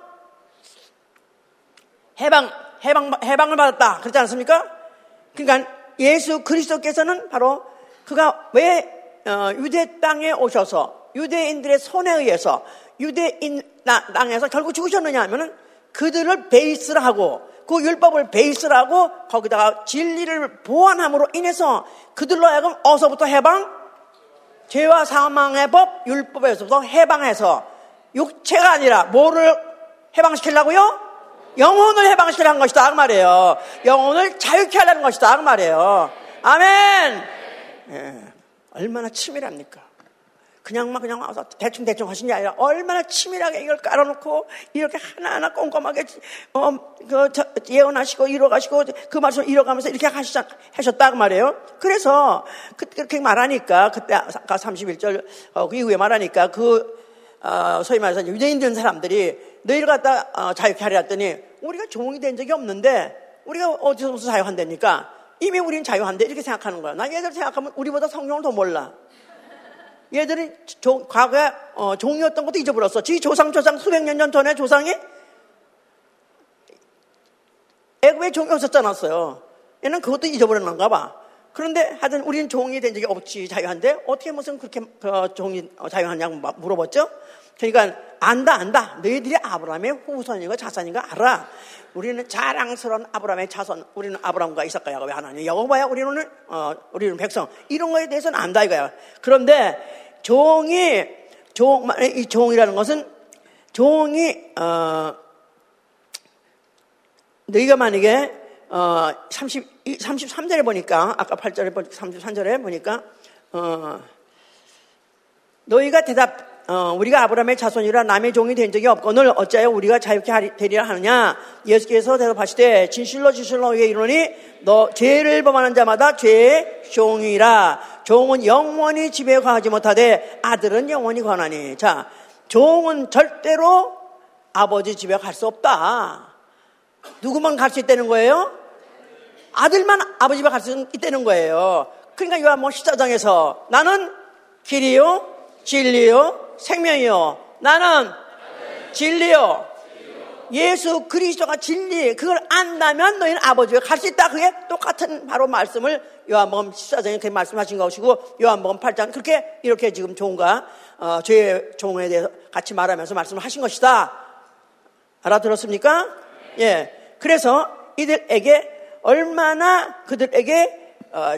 해방 해방 해방을 받았다. 그렇지 않습니까? 그러니까 예수 그리스도께서는 바로 그가 왜 어, 유대 땅에 오셔서 유대인들의 손에 의해서 유대인 땅에서 결국 죽으셨느냐 하면은 그들을 베이스로 하고 그 율법을 베이스로 하고 거기다가 진리를 보완함으로 인해서 그들로 하여금 어서부터 해방 죄와 사망의 법 율법에서부터 해방해서 육체가 아니라 뭐를 해방시키려고요? 영혼을 해방시키라는 것이다 그 말이에요. 영혼을 자유케 하려는 것이다 그 말이에요. 아멘. 예, 얼마나 치밀합니까? 그냥 막 그냥 와서 대충 대충 하신 게 아니라 얼마나 치밀하게 이걸 깔아놓고 이렇게 하나하나 꼼꼼하게 어, 그 예언하시고 이뤄가시고 그 말씀 이뤄가면서 이렇게 하셨, 하셨다 그 말이에요. 그래서 그, 그렇게 말하니까 그때 아까 31절 어, 그 이후에 말하니까 그 어, 소위 말해서 유대인들 사람들이 너희를 갖다 어, 자유케 하려 했더니 우리가 종이 된 적이 없는데 우리가 어디서 무슨 자유한다니까 이미 우리는 자유한데 이렇게 생각하는 거야. 나 얘들 생각하면 우리보다 성경을 더 몰라. 얘들은 조, 과거에 어, 종이었던 것도 잊어버렸어. 지 조상 조상 수백 년 전 전에 조상이 애굽에 종이었었지 않았어요. 얘는 그것도 잊어버렸는가 봐. 그런데 하여튼 우리는 종이 된 적이 없지 자유한데 어떻게 무슨 그렇게 그 종이 어, 자유하냐고 물어봤죠. 그러니까 안다 안다. 너희들이 아브라함의 후손인가 자손인가 알아. 우리는 자랑스러운 아브라함의 자손 우리는 아브라함과 이삭과 야곱의 하나님. 여호와야 우리는 어, 우리는 백성. 이런 거에 대해서는 안다 이거야. 그런데 종이 종 이 종이라는 것은 종이 어, 너희가 만약에 어, 30, 33절에 보니까 아까 8절에 33절에 보니까 어, 너희가 대답 어, 우리가 아브라함의 자손이라 남의 종이 된 적이 없거늘 어찌하여 우리가 자유케 되리라 하느냐? 예수께서 대답하시되 진실로 진실로 에 이르노니 너 죄를 범하는 자마다 죄의 종이라. 종은 영원히 집에 가지 못하되 아들은 영원히 관하니. 자 종은 절대로 아버지 집에 갈 수 없다. 누구만 갈 수 있다는 거예요? 아들만 아버지 집에 갈 수 있다는 거예요. 그러니까 요한뭐 14장에서 나는 길이요 진리요 생명이요. 나는 진리요. 예수 그리스도가 진리 그걸 안다면 너희는 아버지가 갈수 있다. 그게 똑같은 바로 말씀을 요한복음 14장에 그렇게 말씀하신 것이고 요한복음 8장 그렇게 이렇게 지금 종과 어, 죄의 종에 대해서 같이 말하면서 말씀을 하신 것이다. 알아들었습니까? 예. 그래서 이들에게 얼마나 그들에게 어,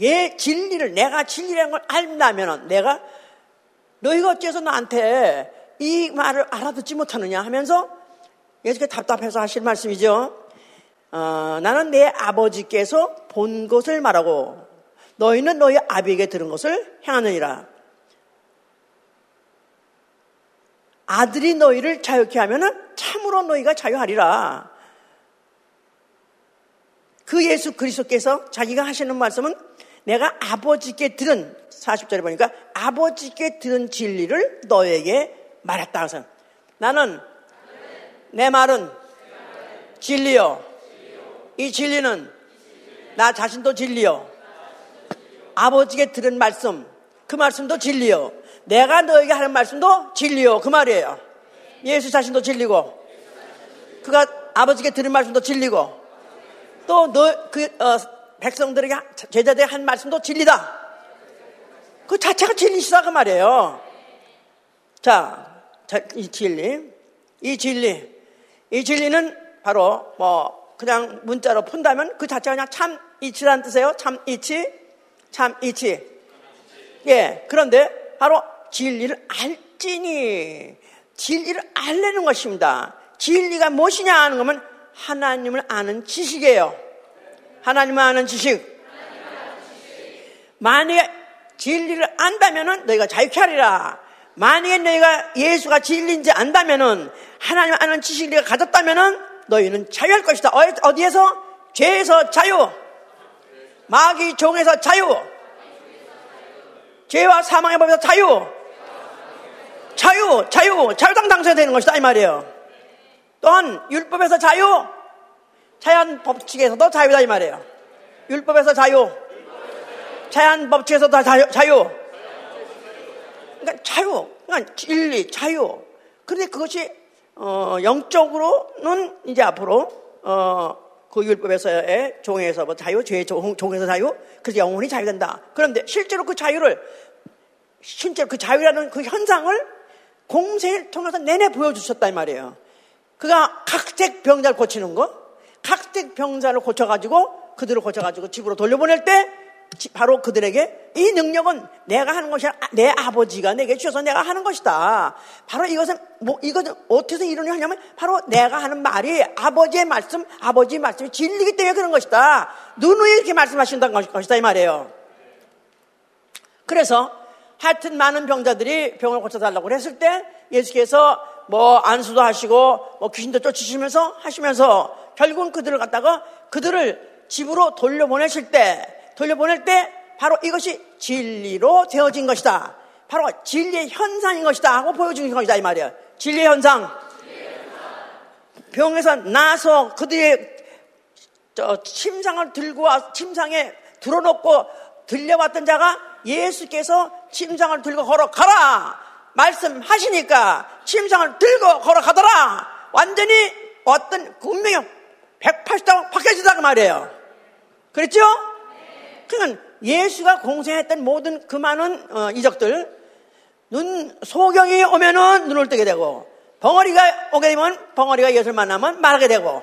예 진리를 내가 진리라는 걸 안다면 내가 너희가 어째서 나한테 이 말을 알아듣지 못하느냐 하면서 예수께 답답해서 하실 말씀이죠. 어, 나는 내 아버지께서 본 것을 말하고 너희는 너희 아비에게 들은 것을 행하느니라. 아들이 너희를 자유케 하면은 참으로 너희가 자유하리라. 그 예수 그리스도께서 자기가 하시는 말씀은 내가 아버지께 들은 40절에 보니까 아버지께 들은 진리를 너에게 말했다. 그래서 나는 내 말은 진리요. 이 진리는 나 자신도 진리요. 아버지께 들은 말씀, 그 말씀도 진리요. 내가 너에게 하는 말씀도 진리요. 그 말이에요. 예수 자신도 진리고, 그가 아버지께 들은 말씀도 진리고, 또 너, 그, 어, 백성들에게, 제자들에게 한 말씀도 진리다. 그 자체가 진리시다 그 말이에요. 자, 이 진리, 이 진리, 이 진리는 바로 뭐 그냥 문자로 푼다면 그 자체가 그냥 참 이치란 뜻이에요. 참 이치, 참 이치. 예, 그런데 바로 진리를 알지니 진리를 알려는 것입니다. 진리가 무엇이냐 하는 거면 하나님을 아는 지식이에요. 하나님을 아는 지식. 만약에 진리를 안다면은 너희가 자유케 하리라. 만약에 너희가 예수가 진리인지 안다면은 하나님 아는 지식을 네가 가졌다면은 너희는 자유할 것이다. 어디에서? 죄에서 자유. 마귀 종에서 자유. 죄와 사망의 법에서 자유. 자유, 자유, 자유당 당선되는 것이다 이 말이에요. 또한 율법에서 자유, 자연 법칙에서도 자유다 이 말이에요. 율법에서 자유, 자연 법칙에서도 자유, 자유. 그러니까 자유, 그러니까 진리, 자유. 그런데 그것이 어, 영적으로는 이제 앞으로 어, 그 율법에서의 종에서 뭐 자유, 죄의 종, 종에서 자유, 그래서 영혼이 자유된다. 그런데 실제로 그 자유를 실제로 그 자유라는 그 현상을 공생을 통해서 내내 보여주셨다 이 말이에요. 그가 각색 병자를 고치는 거, 각색 병자를 고쳐가지고 그들을 고쳐가지고 집으로 돌려보낼 때 바로 그들에게 이 능력은 내가 하는 것이 내 아버지가 내게 주셔서 내가 하는 것이다. 바로 이것은 뭐 이것은 어떻게 이루냐면 바로 내가 하는 말이 아버지의 말씀, 아버지의 말씀이 진리기 때문에 그런 것이다. 누누이 이렇게 말씀하신다는 것이다 이 말이에요. 그래서 하여튼 많은 병자들이 병을 고쳐달라고 했을 때 예수께서 뭐 안수도 하시고 뭐 귀신도 쫓으시면서 하시면서 결국은 그들을 갖다가 그들을 집으로 돌려보내실 때 돌려보낼 때 바로 이것이 진리로 되어진 것이다. 바로 진리의 현상인 것이다 하고 보여주는 것이다 이 말이야. 진리의 현상. 병에서 나서 그들의 침상을 들고 와 침상에 들어놓고 들려왔던 자가 예수께서 침상을 들고 걸어가라 말씀하시니까 침상을 들고 걸어가더라 완전히 어떤 운명이 180도 바뀌어지다 그 말이에요 그랬죠? 그러니까 예수가 공생했던 모든 그 많은 어, 이적들 눈 소경이 오면은 눈을 뜨게 되고 벙어리가 오게 되면 벙어리가 예수를 만나면 말하게 되고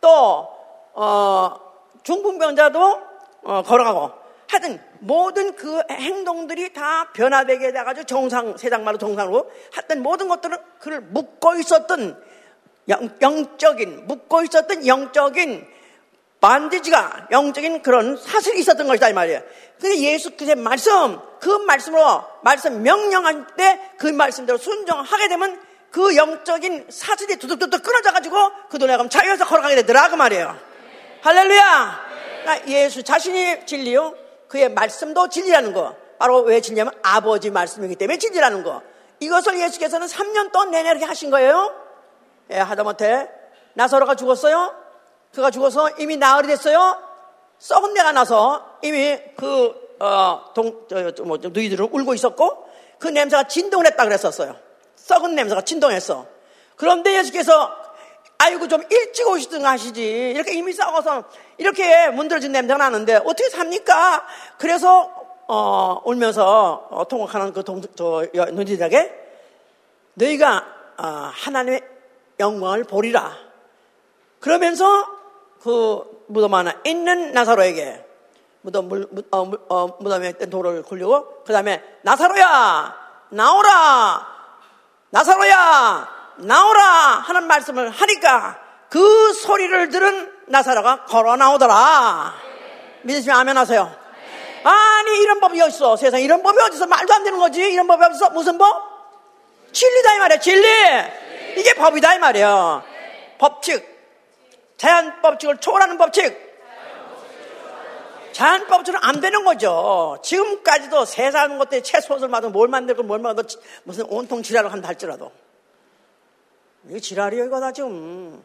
또 어, 중풍병자도 어, 걸어가고 하여튼 모든 그 행동들이 다 변화되게 돼가지고 정상 세상 말로 정상으로 하여튼 모든 것들을 그를 묶고 있었던 영, 영적인 묶고 있었던 영적인 반드지가 영적인 그런 사슬이 있었던 것이다 이 말이에요. 근데 예수 그의 말씀, 그 말씀으로 말씀 명령할 때 그 말씀대로 순종하게 되면 그 영적인 사슬이 두둑두둑 끊어져 가지고 그 돈에 가면 자유에서 걸어가게 되더라 그 말이에요. 할렐루야. 그러니까 예수 자신이 진리요. 그의 말씀도 진리라는 거. 바로 왜 진리냐면 아버지 말씀이기 때문에 진리라는 거. 이것을 예수께서는 3년 동안 내내 이렇게 하신 거예요. 예, 하다못해 나사로가 죽었어요. 그가 죽어서 이미 나흘이 됐어요. 썩은 내가 나서 이미 그, 어, 동, 저, 저, 뭐, 누이들은 울고 있었고 그 냄새가 진동을 했다 그랬었어요. 썩은 냄새가 진동했어. 그런데 예수께서 아이고 좀 일찍 오시든가 하시지. 이렇게 이미 썩어서 이렇게 문드러진 냄새가 나는데 어떻게 삽니까? 그래서 어, 울면서 어, 통곡하는 그 동, 저, 누이들에게 너희가 어, 하나님의 영광을 보리라. 그러면서 그 무덤 안에 있는 나사로에게 무덤, 물, 어, 어, 무덤에 있던 돌을 굴리고 그 다음에 나사로야 나오라 나사로야 나오라 하는 말씀을 하니까 그 소리를 들은 나사로가 걸어 나오더라. 믿으시면 아멘 하세요. 아니 이런 법이 어딨어? 세상에 이런 법이 어디서 말도 안 되는 거지. 이런 법이 어딨어? 무슨 법? 진리다 이 말이야. 진리 이게 법이다 이 말이야 법칙 자연 법칙을 초월하는 법칙. 자연 법칙은 안 되는 거죠. 지금까지도 세상 것들이 채소를 만들고 뭘 만들고 뭘 만들고 무슨 온통 지랄을 한다 할지라도. 이게 지랄이에요, 이거 다 지금.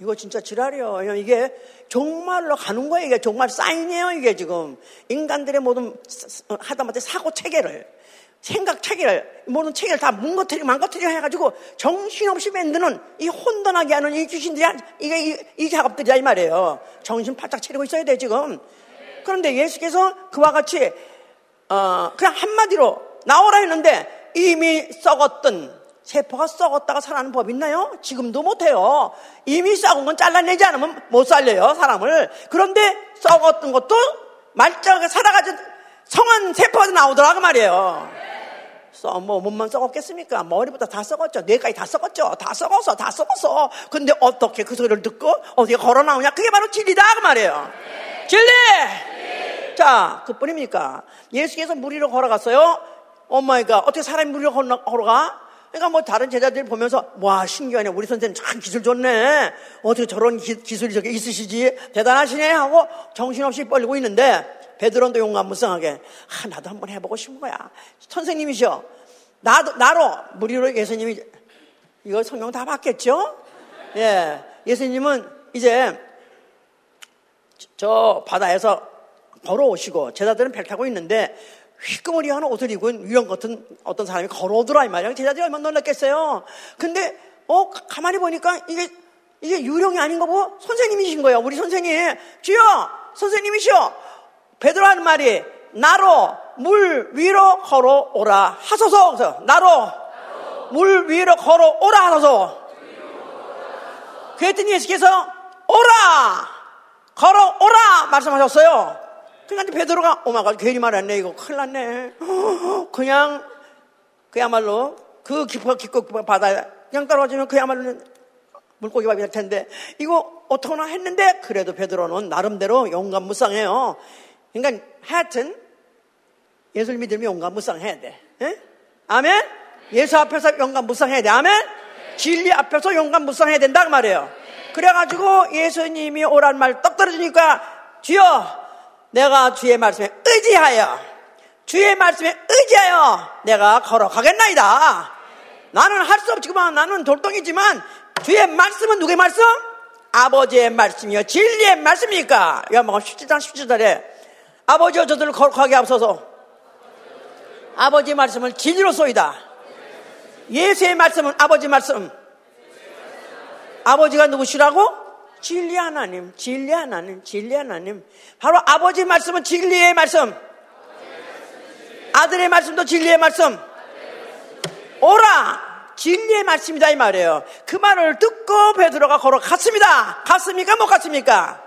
이거 진짜 지랄이에요. 이게 정말로 가는 거예요. 이게 정말 사인이에요, 이게 지금. 인간들의 모든 하다못해 사고 체계를. 생각 체계를, 모든 체계를 다 뭉거트리고 망거트리고 해가지고 정신없이 만드는 이 혼돈하게 하는 이 귀신들이, 이게 이, 이 작업들이야, 이 말이에요. 정신 바짝 차리고 있어야 돼, 지금. 그런데 예수께서 그와 같이, 어, 그냥 한마디로 나오라 했는데 이미 썩었던 세포가 썩었다가 살아나는 법 있나요? 지금도 못해요. 이미 썩은 건 잘라내지 않으면 못 살려요, 사람을. 그런데 썩었던 것도 말짱하게 살아가지고 성한 세포가 나오더라, 그 말이에요. 써, 뭐, 몸만 썩었겠습니까? 머리부터 다 썩었죠. 뇌까지 다 썩었죠. 다 썩어서, 다 썩어서. 근데 어떻게 그 소리를 듣고 어디에 걸어 나오냐? 그게 바로 진리다. 그 말이에요. 진리! 자, 그 뿐입니까? 예수께서 무리로 걸어갔어요. 엄마이가 어떻게 사람이 무리로 걸어가? 그러니까 뭐 다른 제자들 보면서 와 신기하네 우리 선생님 참 기술 좋네 어떻게 저런 기, 술이 저게 있으시지 대단하시네 하고 정신없이 뻘리고 있는데 베드로도 용감무쌍하게 아, 나도 한번 해보고 싶은 거야. 선생님이셔. 나도 나로 무리로 예수님이 이거 성경 다 봤겠죠? 예, 예수님은 이제 저 바다에서 걸어오시고 제자들은 배 타고 있는데 휘끄머리 하는 옷을 입은 유령 같은 어떤 사람이 걸어오더라 이 말이야. 제자들이 얼마나 놀랐겠어요. 근데 어 가만히 보니까 이게 이게 유령이 아닌 거 보고 선생님이신 거예요. 우리 선생님. 주여 선생님이시여. 베드로 하는 말이 나로 물 위로 걸어오라 하소서. 나로 물 위로 걸어오라 하소서. 그랬더니 예수께서 오라 걸어오라 말씀하셨어요. 그러니까 베드로가 오마가 괜히 말했네 이거 큰일 났네. (laughs) 그냥 그야말로 그 깊어 깊고 바다에 그냥 떨어지면 그야말로 물고기 밥이 될 텐데 이거 어떡하나 했는데 그래도 베드로는 나름대로 용감 무쌍해요. 그러니까 하여튼 예수를 믿으면 용감무쌍해야 돼. 에? 아멘? 예수 앞에서 용감무쌍해야 돼. 아멘? 진리 앞에서 용감무쌍해야 된다 그 말이에요. 그래가지고 예수님이 오란 말 떡 떨어지니까 주여 내가 주의 말씀에 의지하여 주의 말씀에 의지하여 내가 걸어가겠나이다. 나는 할 수 없지만 나는 돌덩이지만 주의 말씀은 누구의 말씀? 아버지의 말씀이요 진리의 말씀이니까. 요한복음 17장 17절에 아버지여 저들을 거룩하게 앞서서 아버지의 말씀을 진리로 쏘이다. 예수의 말씀은 아버지 말씀. 아버지가 누구시라고? 진리 하나님, 진리 하나님, 진리 하나님. 바로 아버지 말씀은 진리의 말씀. 아들의 말씀도 진리의 말씀. 오라! 진리의 말씀이다 이 말이에요. 그 말을 듣고 베드로가 걸어갔습니다. 갔습니까? 못 갔습니까?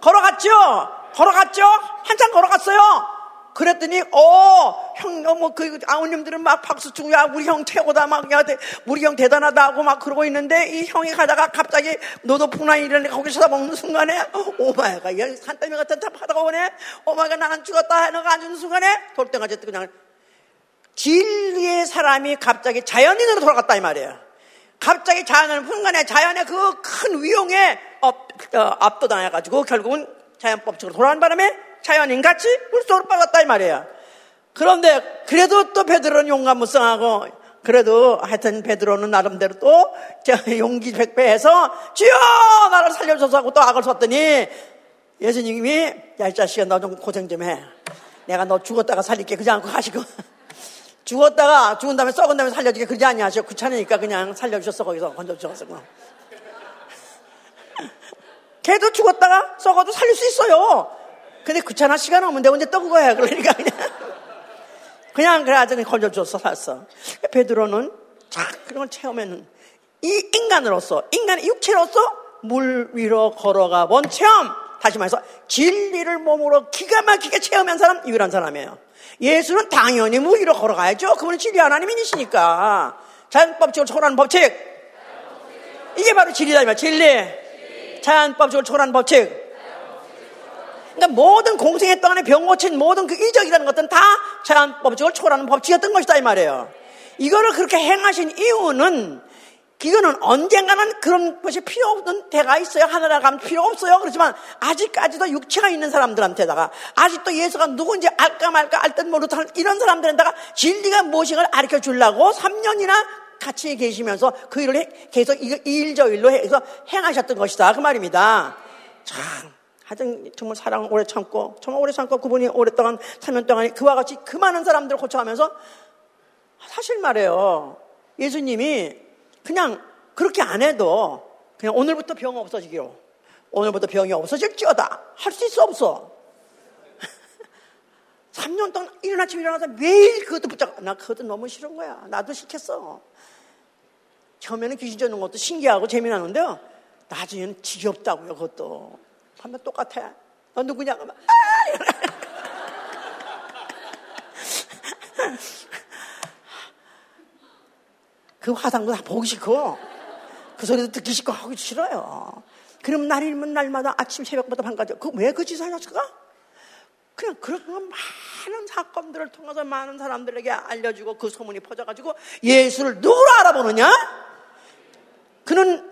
걸어갔죠? 걸어갔죠? 한참 걸어갔어요. 그랬더니 어, 형, 어, 아우님들은 막 박수 치고, 야, 우리 형 최고다, 막, 야, 우리 형 대단하다 하고 막 그러고 있는데, 이 형이 가다가 갑자기 노도풍나 이러니 거기 쳐다보는 순간에, 오마이가, 산더미 같은 탑 하다가 오네? 오마이가 나는 죽었다 해너가 앉는 순간에, 돌덩어지 그냥, 진리의 사람이 갑자기 자연인으로 돌아갔다 이 말이에요. 갑자기 자연은 순간에 자연의 그 큰 위용에 업, 어, 압도당해가지고 결국은 자연법칙으로 돌아간 바람에 자연인같이 물속으로 빠졌다 이 말이에요. 그런데 그래도 또 베드로는 용감무쌍하고 그래도 하여튼 베드로는 나름대로 또 용기 백배해서 주여 나를 살려줘서 하고 또 악을 썼더니 예수님이 야 이 자식아 너 좀 고생 좀 해. 내가 너 죽었다가 살릴게 그지 않고 가시고 (laughs) 죽었다가 죽은 다음에 썩은 다음에 살려주게 그러지 아니하셔 귀찮으니까 그냥 살려주셨어 거기서 건져주셨어 걔도 죽었다가 썩어도 살릴 수 있어요. 근데 귀찮아 시간 없는데 언제 떠 그거야. 그러니까 그냥. (laughs) 그냥 그래 아주 건져줘서 살았어. 베드로는 자 그런 걸 체험에는 이 인간으로서 인간의 육체로서 물 위로 걸어가 본 체험. 다시 말해서 진리를 몸으로 기가 막히게 체험한 사람 유일한 사람이에요. 예수는 당연히 물 위로 걸어가야죠. 그분은 진리 하나님이시니까. 자연법칙을 초월하는 법칙. 이게 바로 진리다 말. 진리 자연법칙을 초월하는 법칙 그러니까 모든 공생했던 안에 병 고친 모든 그 이적이라는 것들은 다 자연법칙을 초월하는 법칙이었던 것이다 이 말이에요. 이거를 그렇게 행하신 이유는 이거는 언젠가는 그런 것이 필요 없는 때가 있어요. 하늘에 가면 필요 없어요. 그렇지만 아직까지도 육체가 있는 사람들한테다가 아직도 예수가 누군지 알까 말까 알 듯 모르듯 이런 사람들한테다가 진리가 무엇인가를 가르쳐 주려고 3년이나 같이 계시면서 그 일을 계속 일저일로 해서 행하셨던 것이다. 그 말입니다. 참. 하여튼 정말 사랑을 오래 참고 정말 오래 참고 그분이 오랫동안 3년 동안 그와 같이 그 많은 사람들을 고쳐가면서 사실 말이에요. 예수님이 그냥 그렇게 안 해도 그냥 오늘부터 병 없어지기로 오늘부터 병이 없어질지어다 할 수 있어 없어 (laughs) 3년 동안 일어나 아침 일어나서 매일 그것도 붙잡고 나 그것도 너무 싫은 거야 나도 싫겠어 처음에는 귀신 쫓는 것도 신기하고 재미나는데요 나중에는 지겹다고요 그것도 하면 똑같아. 너 누구냐? 그러면, 아! (laughs) 그 화상도 다 보기 싫고, 그 소리도 듣기 싫고 하기 싫어요. 그러면 날이면 날마다 아침 새벽부터 밤까지, 그왜 그 짓을 하셨을까? 그냥 그런 많은 사건들을 통해서 많은 사람들에게 알려주고 그 소문이 퍼져가지고 예수를 누구로 알아보느냐? 그는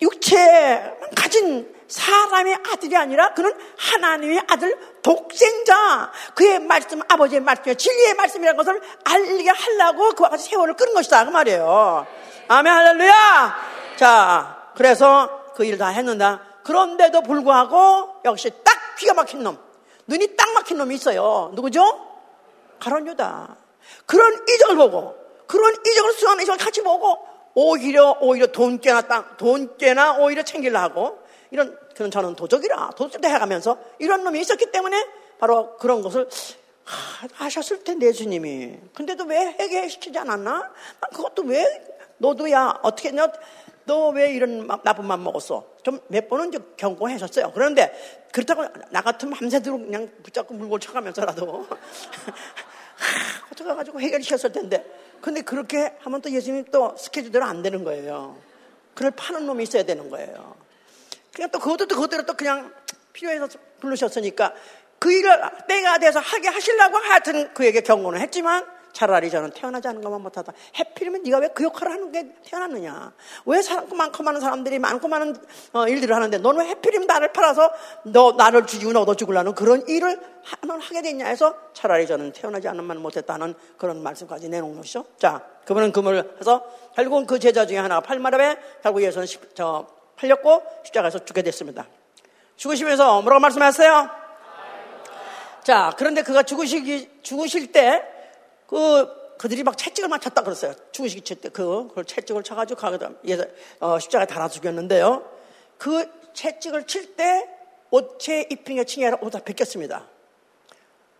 육체만 가진 사람의 아들이 아니라 그는 하나님의 아들 독생자. 그의 말씀 아버지의 말씀 진리의 말씀이라는 것을 알게 하려고 그와 같이 세월을 끄는 것이다. 그 말이에요. 아멘 할렐루야. 자 그래서 그 일을 다 했는다. 그런데도 불구하고 역시 딱 기가 막힌 놈 눈이 딱 막힌 놈이 있어요. 누구죠? 가론 유다. 그런 이적을 보고 그런 이적을 수많은 이적을 같이 보고 오히려 오히려 돈 깨나 땅, 돈 깨나 오히려 챙기려 하고 이런 그런 저는 도적이라 도적도 해가면서 이런 놈이 있었기 때문에 바로 그런 것을 하, 하셨을 텐데 예수님이 근데도 왜 회개시키지 않았나? 난 그것도 왜 너도야 어떻게 했냐? 너 왜 이런 나쁜 맘 먹었어? 좀 몇 번은 이제 경고하셨어요. 그런데 그렇다고 나 같으면 밤새도록 그냥 붙잡고 물고 쳐가면서라도 (laughs) 어떻게 해가지고 해결시켰을 텐데. 근데 그렇게 하면 또 예수님이 또 스케줄대로 안 되는 거예요. 그걸 파는 놈이 있어야 되는 거예요. 그냥 또 그것도 또 그것대로 또 그냥 필요해서 부르셨으니까 그 일을 때가 돼서 하게 하시려고 하여튼 그에게 경고는 했지만 차라리 저는 태어나지 않은 것만 못하다. 해필이면 네가 왜 그 역할을 하는 게 태어났느냐? 왜 사람고 많고 많은 사람들이 많고 많은 어, 일들을 하는데 너는 왜 해필이면 나를 팔아서 너 나를 죽이고 너도 죽으려는 그런 일을 하, 하게 됐냐 해서 차라리 저는 태어나지 않은 만 못했다는 그런 말씀까지 내놓은 것이죠. 자, 그분은 금을 해서 결국은 그 제자 중에 하나가 팔마렵에 결국 예수는 저 팔렸고 십자가에서 죽게 됐습니다. 죽으시면서 뭐라고 말씀하셨어요? 자, 그런데 그가 죽으시기, 죽으실 때, 그, 그들이 막 채찍을 맞췄다 그랬어요. 죽으시기 칠 때, 그, 그걸 채찍을 쳐가지고 가거다, 어, 십자가에 달아 죽였는데요. 그 채찍을 칠 때, 옷에 입힌 게 칭이 아니라 옷다 벗겼습니다.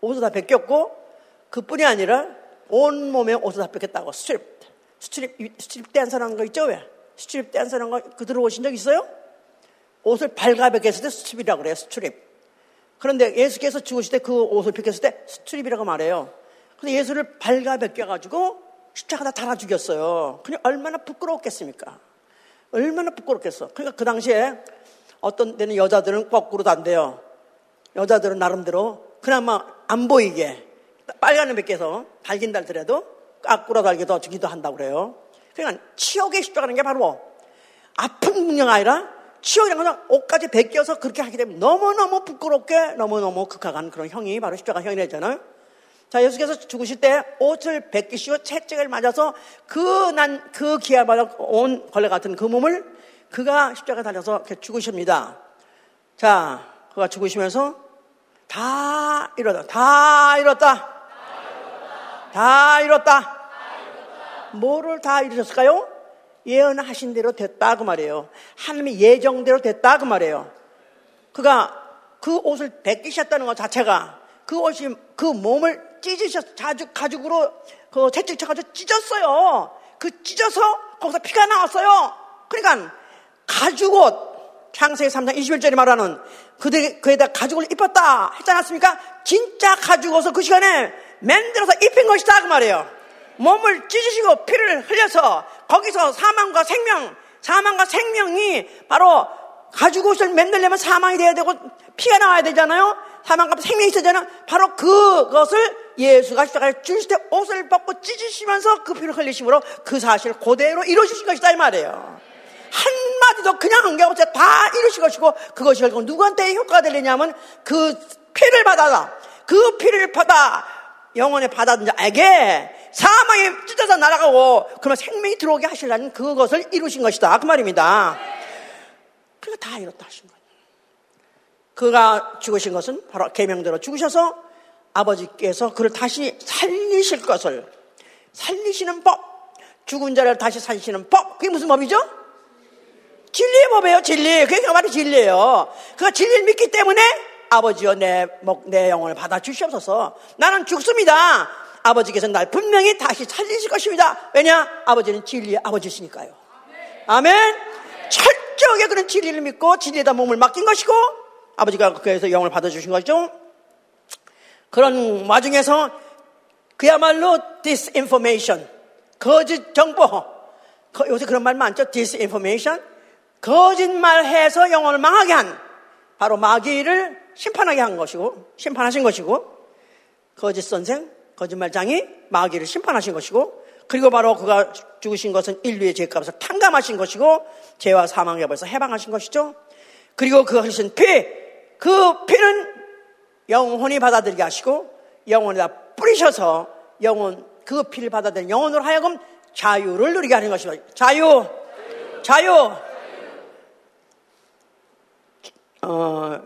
옷을 다 벗겼고, 그 뿐이 아니라, 온 몸에 옷을 다 벗겼다고, strip. Strip, strip dancer라는 거 있죠, 왜? Strip dancer라는 거, 그 들어보신 적 있어요? 옷을 발가 벗겼을 때 strip이라고 그래요, strip. 그런데 예수께서 죽으실 때 그 옷을 벗겼을 때 스트립이라고 말해요. 근데 예수를 발가벗겨가지고 십자가다 달아 죽였어요. 그냥 얼마나 부끄러웠겠습니까? 얼마나 부끄럽겠어. 그러니까 그 당시에 어떤 데는 여자들은 거꾸로 단대요. 여자들은 나름대로 그나마 안 보이게 빨간을 벗겨서 달긴 달더라도 까꾸로 달기도 주기도 한다고 그래요. 그러니까 치욕의 십자가는 게 바로 아픈 문제가 아니라 치욕이라는 것은 옷까지 벗겨서 그렇게 하게 되면 너무너무 부끄럽게 너무너무 극악한 그런 형이 바로 십자가 형이랬잖아요. 자, 예수께서 죽으실 때 옷을 벗기시고 채찍을 맞아서 그 난, 그 기아마다 온 걸레 같은 그 몸을 그가 십자가에 달려서 죽으십니다. 자, 그가 죽으시면서 다 이뤘다. 다 이뤘다. 다 이뤘다. 뭐를 다 이루셨을까요? 예언하신 대로 됐다 그 말이에요. 하나님의 예정대로 됐다 그 말이에요. 그가 그 옷을 벗기셨다는 것 자체가 그 옷이 그 몸을 찢으셨 자죽 가죽으로 그 채찍 쳐가지고 찢었어요. 그 찢어서 거기서 피가 나왔어요. 그러니까 가죽 옷 창세기 3장 21절에 말하는 그들 그에다 가죽을 입었다 했지 않았습니까? 진짜 가죽 옷을 그 시간에 만들어서 입힌 것이다 그 말이에요. 몸을 찢으시고 피를 흘려서 거기서 사망과 생명, 사망과 생명이 바로 가죽 옷을 만들려면 사망이 돼야 되고 피가 나와야 되잖아요. 사망과 생명이 있어야 되는 바로 그것을 예수가 십자가에 주실 때 옷을 벗고 찢으시면서 그 피를 흘리심으로 그 사실을 그대로 이루어주신 것이다 이 말이에요. 한마디도 그냥 한게 없이 다 이루신 것이고 그것이 결국 누구한테 효과가 되느냐면 그 피를 받아라. 그 피를 받아 영원히 받아든 자에게 사망이 찢어져 날아가고 그러면 생명이 들어오게 하시려는 그것을 이루신 것이다. 그 말입니다. 그러니까 다 이렇다 하신 거예요. 그가 죽으신 것은 바로 계명대로 죽으셔서 아버지께서 그를 다시 살리실 것을 살리시는 법, 죽은 자를 다시 살리시는 법, 그게 무슨 법이죠? 진리의 법이에요, 진리. 그게 바로 진리예요. 그가 진리를 믿기 때문에 아버지여 내, 내 영혼을 받아 주시옵소서. 나는 죽습니다. 아버지께서 날 분명히 다시 살리실 것입니다. 왜냐? 아버지는 진리의 아버지시니까요. 아멘. 철저하게 그런 진리를 믿고 진리에다 몸을 맡긴 것이고 아버지가 그에서 영을 받아주신 것이죠. 그런 와중에서 그야말로 disinformation, 거짓 정보, 요새 그런 말 많죠? disinformation, 거짓말해서 영혼을 망하게 한 바로 마귀를 심판하게 한 것이고 심판하신 것이고 거짓 선생, 거짓말장이 마귀를 심판하신 것이고 그리고 바로 그가 죽으신 것은 인류의 죄값을 탕감하신 것이고 죄와 사망에 벌써 해방하신 것이죠. 그리고 그 흘리신 피, 그 피는 영혼이 받아들이게 하시고 영혼에다 뿌리셔서 영혼 그 피를 받아들인 영혼으로 하여금 자유를 누리게 하는 것입니다. 자유, 자유. 어,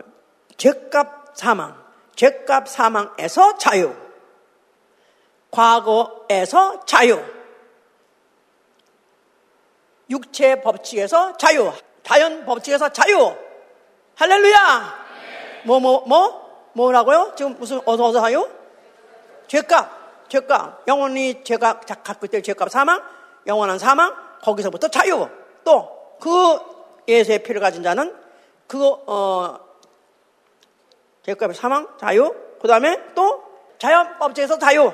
죄값 사망, 죄값 사망에서 자유. 과거에서 자유. 육체 법칙에서 자유. 자연 법칙에서 자유. 할렐루야! 뭐, 뭐, 뭐? 뭐라고요? 지금 무슨, 어서, 어서 하요? 죄값, 죄값. 영원히 죄가 갖고 있을 죄값 사망, 영원한 사망, 거기서부터 자유. 또, 그 예수의 피를 가진 자는 그, 어, 죄값의 사망, 자유. 그 다음에 또 자연 법칙에서 자유.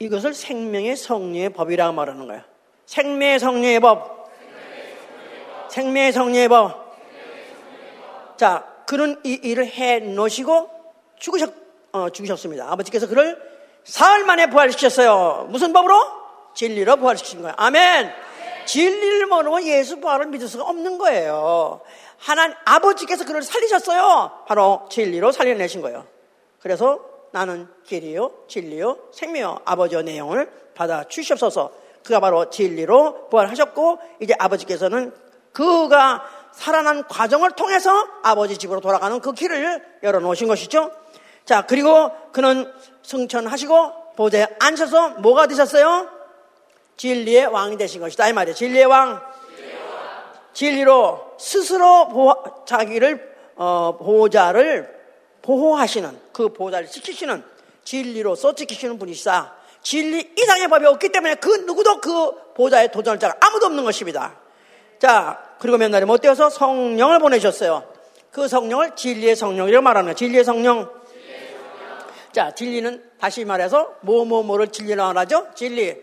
이것을 생명의 성리의 법이라고 말하는 거야. 생명의 성리의 법. 생명의 성리의 법. 자, 그는 이 일을 해 놓으시고 죽으셨, 어, 죽으셨습니다. 아버지께서 그를 사흘 만에 부활시켰어요. 무슨 법으로? 진리로 부활시킨 거예요. 아멘. 진리를 모르면 예수 부활을 믿을 수가 없는 거예요. 하나님 아버지께서 그를 살리셨어요. 바로 진리로 살려내신 거예요. 그래서 나는 길이요, 진리요, 생명요, 아버지의 내용을 받아 주시옵소서. 그가 바로 진리로 부활하셨고, 이제 아버지께서는 그가 살아난 과정을 통해서 아버지 집으로 돌아가는 그 길을 열어놓으신 것이죠. 자, 그리고 그는 승천하시고 보좌에 앉아서 뭐가 되셨어요? 진리의 왕이 되신 것이다. 이 말이에요. 진리의 왕. 진리로 스스로 보호, 자기를 어, 보호자를 보호하시는 그 보호자를 지키시는 진리로서 지키시는 분이시다. 진리 이상의 법이 없기 때문에 그 누구도 그 보호자에 도전할 자가 아무도 없는 것입니다. 자, 그리고 몇 날이 못 되어서 성령을 보내셨어요. 그 성령을 진리의 성령이라고 말하는 거예요. 진리의 성령. 자, 진리는 다시 말해서 뭐, 뭐, 뭐를 진리라 말하죠? 진리.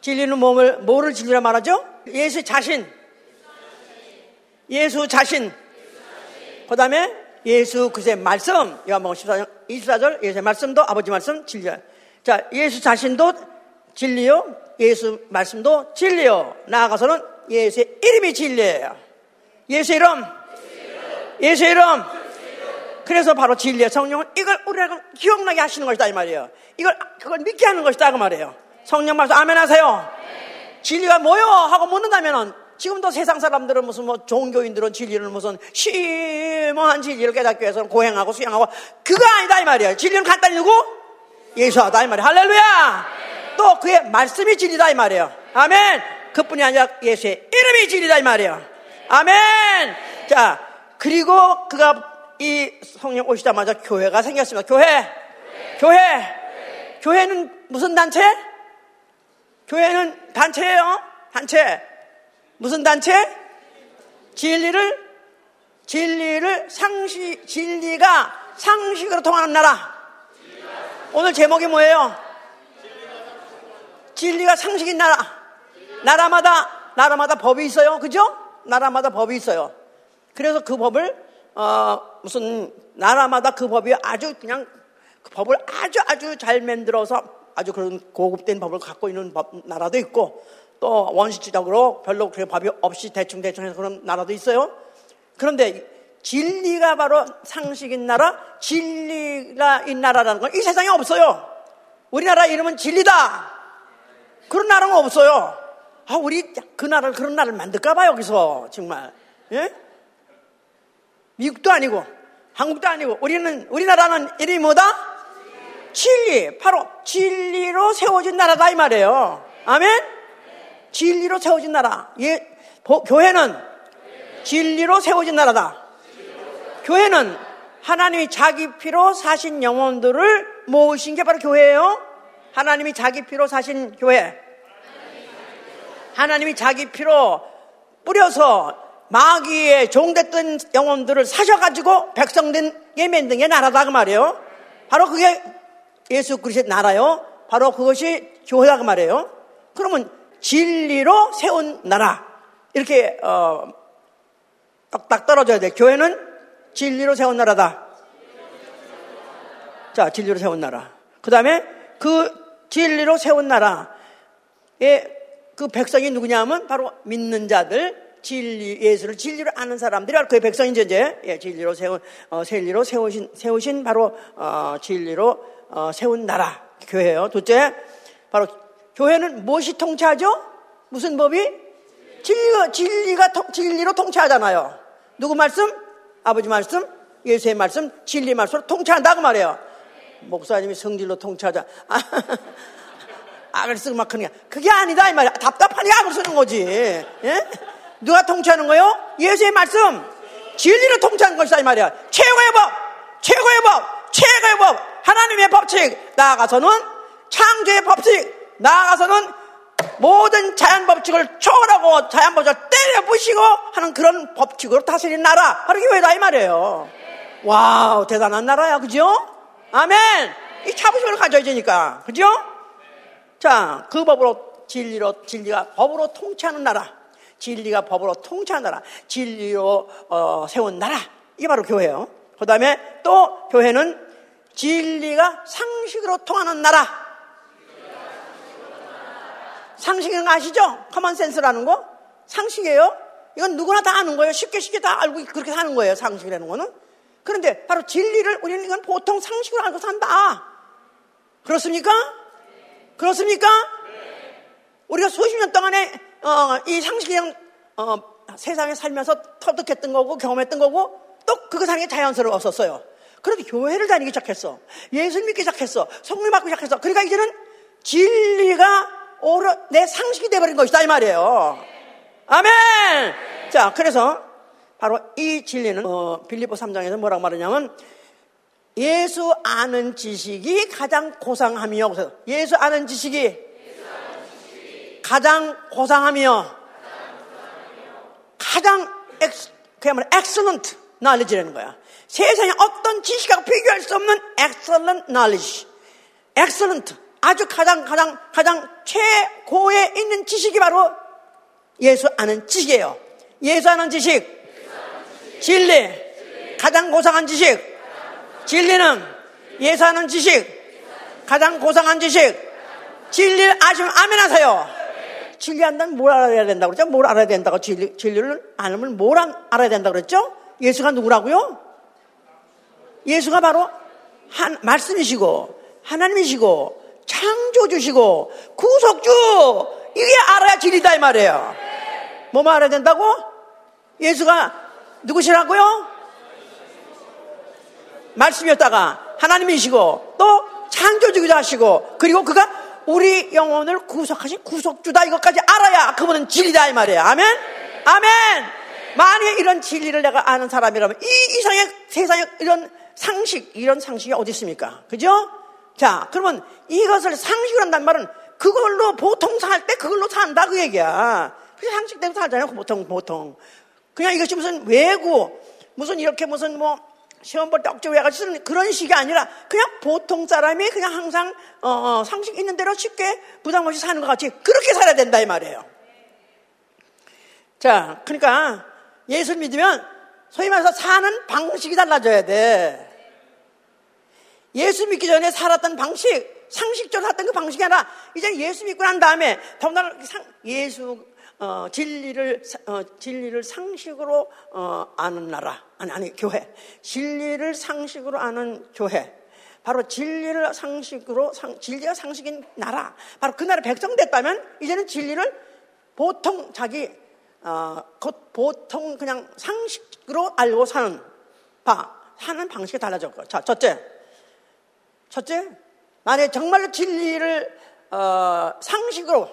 진리는 뭐를, 뭐를 진리라 말하죠? 예수 자신. 예수 자신. 그 다음에 예수 그의 말씀. 요한복음 14장 24절 예수의 말씀도 아버지 말씀 진리야. 자, 예수 자신도 진리요. 예수 말씀도 진리요. 나아가서는 예수의 이름이 진리예요. 예수 이름. 예수 이름. 그래서 바로 진리의 성령은 이걸 우리가 기억나게 하시는 것이다 이 말이에요. 이걸 그걸 믿게 하는 것이다 그 말이에요. 성령 말씀 아멘 하세요. 진리가 뭐요? 하고 묻는다면은 지금도 세상 사람들은 무슨 뭐 종교인들은 진리를 무슨 심오한 진리를 깨닫기 위해서는 고행하고 수행하고 그거 아니다 이 말이에요. 진리는 간단히 누구? 예수하다 이 말이에요. 할렐루야. 또 그의 말씀이 진리다 이 말이에요. 아멘. 그뿐이 아니라 예수의 이름이 진리다 이 말이에요. 아멘. 자 그리고 그가 이 성령 오시자마자 교회가 생겼습니다. 교회. 교회. 교회는 무슨 단체? 교회는 단체예요. 단체. 무슨 단체? 진리를 진리를 상식 진리가 상식으로 통하는 나라. 오늘 제목이 뭐예요? 진리가 상식인 나라. 나라마다 나라마다 법이 있어요. 그죠? 나라마다 법이 있어요. 그래서 그 법을 어, 무슨 나라마다 그 법이 아주 그냥 그 법을 아주 아주 잘 만들어서 아주 그런 고급된 법을 갖고 있는 법, 나라도 있고 또 원시적으로 별로 그 법이 없이 대충대충 해서 그런 나라도 있어요. 그런데 진리가 바로 상식인 나라, 진리가 인 나라라는 건 이 세상에 없어요. 우리나라 이름은 진리다. 그런 나라는 없어요. 아, 우리 그 나라를 그런 나라를 만들까봐 여기서 정말. 예? 미국도 아니고 한국도 아니고 우리는 우리나라는 이름이 뭐다? 진리. 바로 진리로 세워진 나라다 이 말이에요. 아멘. 진리로 세워진 나라. 예, 교회는 진리로 세워진 나라다. 교회는 하나님이 자기 피로 사신 영혼들을 모으신 게 바로 교회예요. 하나님이 자기 피로 사신 교회. 하나님이 자기 피로 뿌려서 마귀의 종됐던 영혼들을 사셔가지고 백성된 예멘 등의 나라다 그 말이에요. 바로 그게 예수 그리스도의 나라요. 바로 그것이 교회다 그 말이에요. 그러면 진리로 세운 나라. 이렇게, 어, 딱딱 떨어져야 돼. 교회는 진리로 세운 나라다. 자, 진리로 세운 나라. 그 다음에 그 진리로 세운 나라의 그 백성이 누구냐면 바로 믿는 자들, 진리, 예수를 진리로 아는 사람들이 바로 그의 백성이죠, 이제. 예, 진리로 세운, 어, 진리로 세우신, 세우신 바로, 어, 진리로, 어, 세운 나라, 교회예요. 둘째, 바로, 교회는 무엇이 통치하죠? 무슨 법이? 진리가, 진리가, 통, 진리로 통치하잖아요. 누구 말씀? 아버지 말씀? 예수의 말씀? 진리 말씀으로 통치한다고 말해요. 목사님이 성질로 통치하자. 아, (laughs) 악을 쓰고 막 그러냐. 그게 아니다, 이 말이야. 답답하니까 악을 쓰는 거지. 예? 누가 통치하는 거요? 예수의 말씀. 진리로 통치하는 것이다, 이 말이야. 최고의 법, 최고의 법, 최고의 법. 하나님의 법칙. 나아가서는 창조의 법칙. 나아가서는 모든 자연 법칙을 초월하고 자연 법칙을 때려 부시고 하는 그런 법칙으로 다스리는 나라. 바로 교회다, 이 말이에요. Wow, 대단한 나라야, 그죠? 아멘! 이 자부심을 가져야 되니까. 그죠? 자, 그 법으로 진리로, 진리가 법으로 통치하는 나라. 진리가 법으로 통치하는 나라. 진리로 어, 세운 나라. 이게 바로 교회예요. 그 다음에 또 교회는 진리가 상식으로 통하는 나라. 상식은 아시죠? 커먼센스라는 거? 상식이에요. 이건 누구나 다 아는 거예요. 쉽게 쉽게 다 알고 그렇게 사는 거예요. 상식이라는 거는. 그런데 바로 진리를 우리는 이건 보통 상식으로 알고 산다. 그렇습니까? 그렇습니까? 우리가 수십 년 동안에 어, 이 상식이 그냥 어, 세상에 살면서 터득했던 거고 경험했던 거고 또 그거 상에 자연스러웠었어요. 그런데 교회를 다니기 시작했어. 예수 믿기 시작했어. 성령 받기 시작했어. 그러니까 이제는 진리가 오히려 내 상식이 돼버린 것이다 이 말이에요. 아멘. 자, 그래서 바로 이 진리는 어, 빌립보 3장에서 뭐라고 말하냐면 예수 아는 지식이 가장 고상함이요. 예수 아는 지식이 가장 고상하며 가장 ex, 그야말로 excellent knowledge라는 거야. 세상에 어떤 지식하고 비교할 수 없는 excellent knowledge. excellent. 아주 가장, 가장, 가장 최고에 있는 지식이 바로 예수 아는 지식이에요. 예수 아는 지식. 진리. 가장 고상한 지식. 진리는 예수 아는 지식. 가장 고상한 지식. 진리를 아시면 아멘 하세요. 진리 한다면 뭘 알아야 된다고 그랬죠? 뭘 알아야 된다고 진리, 진리를 알면 뭘 알아야 된다고 그랬죠? 예수가 누구라고요? 예수가 바로 한, 말씀이시고 하나님이시고 창조주시고 구속주 이게 알아야 진리다 이 말이에요. 뭐만 알아야 된다고? 예수가 누구시라고요? 말씀이었다가 하나님이시고 또 창조주기도 하시고 그리고 그가 우리 영혼을 구속하신 구속주다 이것까지 알아야 그분은 진리다 이 말이에요. 아멘? 아멘! 만약에 이런 진리를 내가 아는 사람이라면 이 이상의 세상에 이런 상식, 이런 상식이 어디 있습니까? 그죠? 자, 그러면 이것을 상식으로 한단 말은 그걸로 보통 살 때 그걸로 산다 그 얘기야. 그 상식대로 살잖아요. 보통, 보통. 그냥 이것이 무슨 외구, 무슨 이렇게 무슨 뭐 시험 볼때 억지 외가지고 쓰는 그런 식이 아니라 그냥 보통 사람이 그냥 항상 어, 어, 상식 있는 대로 쉽게 부담 없이 사는 것 같이 그렇게 살아야 된다 이 말이에요. 자, 그러니까 예수를 믿으면 소위 말해서 사는 방식이 달라져야 돼. 예수 믿기 전에 살았던 방식, 상식적으로 살았던 그 방식이 아니라 이제 예수 믿고 난 다음에 더군다나 예수 어, 진리를 어, 진리를 상식으로 어, 아는 나라. 아니 아니 교회. 진리를 상식으로 아는 교회. 바로 진리를 상식으로 상, 진리가 상식인 나라. 바로 그 나라 백성 됐다면 이제는 진리를 보통 자기 어, 곧 보통 그냥 상식으로 알고 사는 바 사는 방식이 달라졌고. 자 첫째 첫째 만약 정말로 진리를 어, 상식으로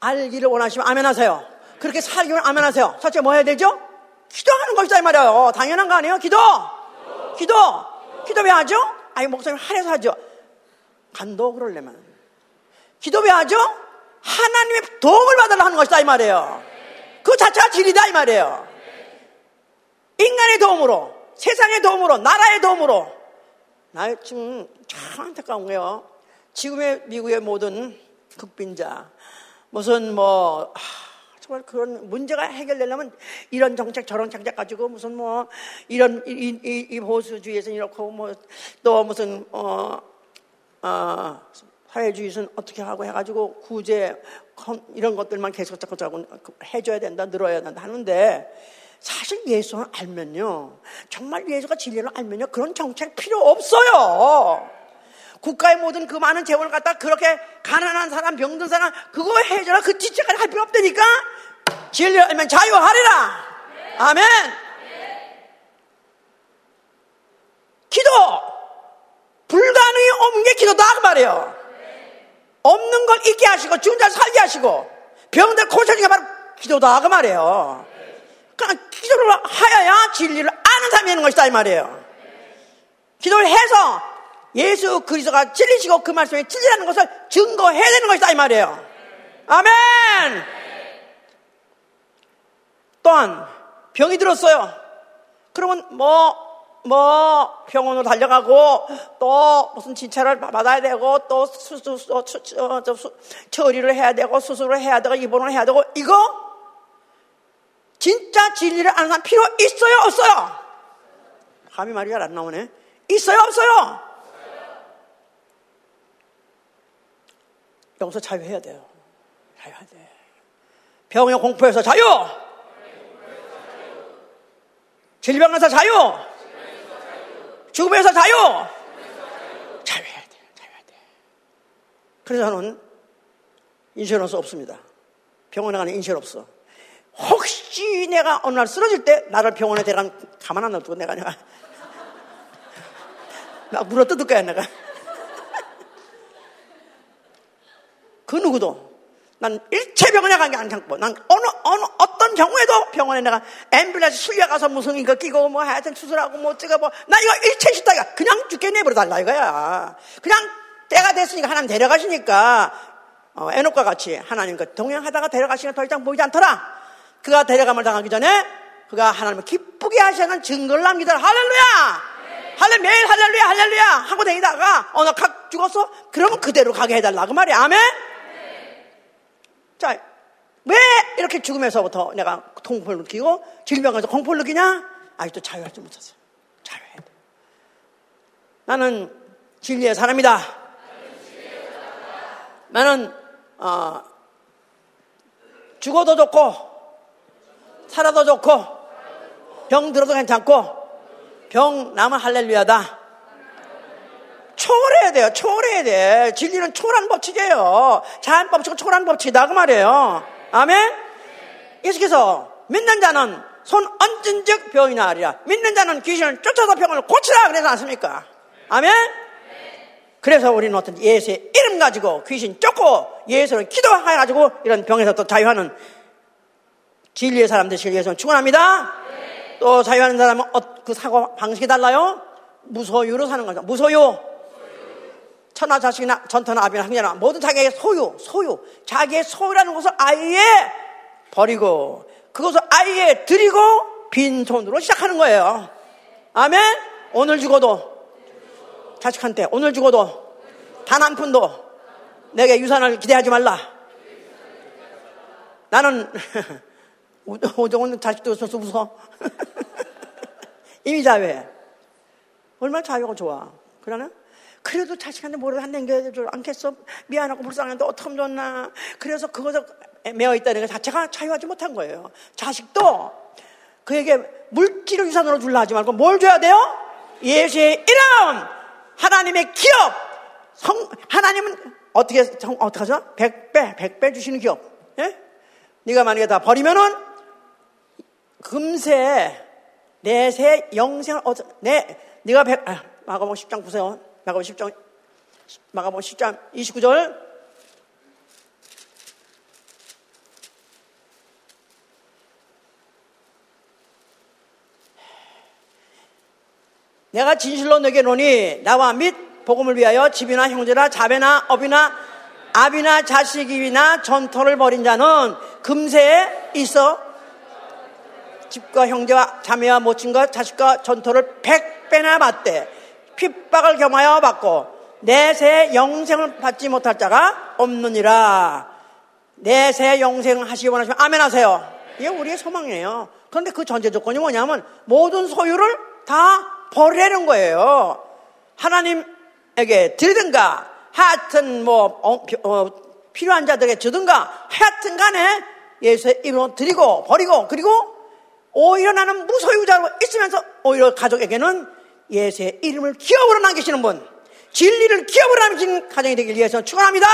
알기를 원하시면 아멘 하세요. 그렇게 살기를 아멘 하세요. 첫째 뭐 해야 되죠? 기도하는 것이다 이 말이에요. 당연한 거 아니에요? 기도. 기도. 기도 왜 하죠? 아니 목사님 하래서 하죠. 간도 그러려면. 기도 왜 하죠? 하나님의 도움을 받으려 하는 것이다 이 말이에요. 그 자체가 진리다 이 말이에요. 인간의 도움으로, 세상의 도움으로, 나라의 도움으로. 나 지금 참 안타까운 거예요. 지금의 미국의 모든 극빈자, 무슨 뭐 아, 정말 그런 문제가 해결되려면 이런 정책 저런 정책 가지고 무슨 뭐 이런 이, 이, 이 보수주의에서 이렇게 뭐또 무슨 어, 어 사회주의에서는 어떻게 하고 해가지고 구제 이런 것들만 계속 자꾸 자꾸 해줘야 된다 늘어야 된다 하는데 사실 예수를 알면요 정말 예수가 진리를 알면요 그런 정책 필요 없어요. 국가의 모든 그 많은 재원을 갖다 그렇게 가난한 사람, 병든 사람, 그거 해줘라. 그 뒷책까지 할 필요 없다니까? 진리를 알면 자유하리라. 아멘. 기도. 불가능이 없는 게 기도다. 그 말이에요. 없는 걸 있게 하시고, 죽은 자 살게 하시고, 병들 고쳐주게 바로 기도다. 그 말이에요. 그러니까 기도를 하여야 진리를 아는 사람이 되는 것이다. 이 말이에요. 기도를 해서 예수 그리스도가 진리시고 그 말씀이 진리라는 것을 증거해야 되는 것이다 이 말이에요. 아멘. 또한 병이 들었어요. 그러면 뭐뭐 병원으로 달려가고 또 무슨 진찰을 받아야 되고 또 수술 처리를 해야 되고 수술을 해야 되고 입원을 해야 되고 이거 진짜 진리를 아는 사람 필요 있어요 없어요? 감히 말이 잘 안 나오네. 있어요 없어요? 여기서 자유해야 돼요. 자유해야 돼. 병의 공포에서 자유! 질병에서 자유! 죽음에서 자유! 자유해야 돼. 자유해야 돼. 그래서 저는 인슈런스 없습니다. 병원에 가는 인슈런스 없어. 혹시 내가 어느 날 쓰러질 때 나를 병원에 데려가 가만 안 놔두고 내가 내가. (laughs) 나 물어 뜯을 거야 내가. 그 누구도 난 일체 병원에 간 게 안창고 난 어느 어느 어떤 경우에도 병원에 내가 앰뷸런스 실려가서 무슨 이거 끼고 뭐 하여튼 수술하고 뭐 찍어 뭐나 이거 일체 싫다 그냥 죽게 내버려 달라 이거야. 그냥 때가 됐으니까 하나님 데려가시니까 어, 애녹과 같이 하나님과 동행하다가 데려가시니까 더 이상 보이지 않더라 그가 데려감을 당하기 전에 그가 하나님을 기쁘게 하시는 증거를 남기더라 할렐루야 할렐 매일 할렐루야 할렐루야 하고 다니다가 어느 각 죽었어 그러면 그대로 가게 해달라 그 말이야 아멘 자, 왜 이렇게 죽으면서부터 내가 공포를 느끼고 질병에서 공포를 느끼냐? 아직도 자유하지 못했어. 자유해야 돼. 나는 진리의 사람이다. 나는 어, 죽어도 좋고 살아도 좋고 병 들어도 괜찮고 병 남은 할렐루야다. 초월해야 돼요. 초월해야 돼. 진리는 초월한 법칙이에요. 자연 법칙은 초월한 법칙이다. 그 말이에요. 아멘? 계속해서 믿는 자는 손 얹은 즉 병이 나으리라. 믿는 자는 귀신을 쫓아서 병을 고치라. 그래서 않습니까? 아멘? 그래서 우리는 어떤 예수의 이름 가지고 귀신 쫓고 예수를 기도해가지고 이런 병에서 또 자유하는 진리의 사람들 진리에서 축원합니다. 또 자유하는 사람은 어, 그 사고 방식이 달라요. 무소유로 사는 거죠. 무소유. 천하 자식이나 전터나 아비나 형제나 모든 자기의 소유, 소유, 자기의 소유라는 것을 아예 버리고 그것을 아예 드리고 빈손으로 시작하는 거예요. 아멘? 오늘 죽어도 자식한테 오늘 죽어도 단 한 푼도 내게 유산을 기대하지 말라. 나는 (laughs) 오정은 자식도 없어서 웃어. (laughs) 이미 자유해. 얼마나 자유가 좋아. 그러나 그래도 자식한테 뭐라도 한 남겨줄 않겠어? 미안하고 불쌍한데 어떡하면 좋나? 그래서 그것에 매어 있다는 것 자체가 자유하지 못한 거예요. 자식도 그에게 물질을 유산으로 줄라 하지 말고 뭘 줘야 돼요? 예수의 이름! 하나님의 기업! 성, 하나님은 어떻게, 성, 어떻게 하죠? 백배, 백배 주시는 기업. 예? 네가 만약에 다 버리면은 금세 내 새 영생을 얻어, 내, 네가 백, 아, 마가복 10장 보세요. 마가복 10장, 마가복 10장 29절. 내가 진실로 내게 노니 나와 및 복음을 위하여 집이나 형제나 자배나 업이나 아비나 자식이나 전토를 벌인 자는 금세에 있어 집과 형제와 자매와 모친과 자식과 전토를 백배나 받되 핍박을 겸하여 받고 내세 영생을 받지 못할 자가 없느니라. 내세 영생 하시기 원하시면 아멘 하세요. 이게 우리의 소망이에요. 그런데 그 전제 조건이 뭐냐면 모든 소유를 다 버리는 거예요. 하나님에게 드리든가 하여튼 뭐 어, 어, 필요한 자들에게 주든가 하여튼 간에 예수의 이름으로 드리고 버리고 그리고 오히려 나는 무소유자로 있으면서 오히려 가족에게는 예수의 이름을 기업으로 남기시는 분 진리를 기업으로 남기는 가정이 되길 위해서 축원합니다.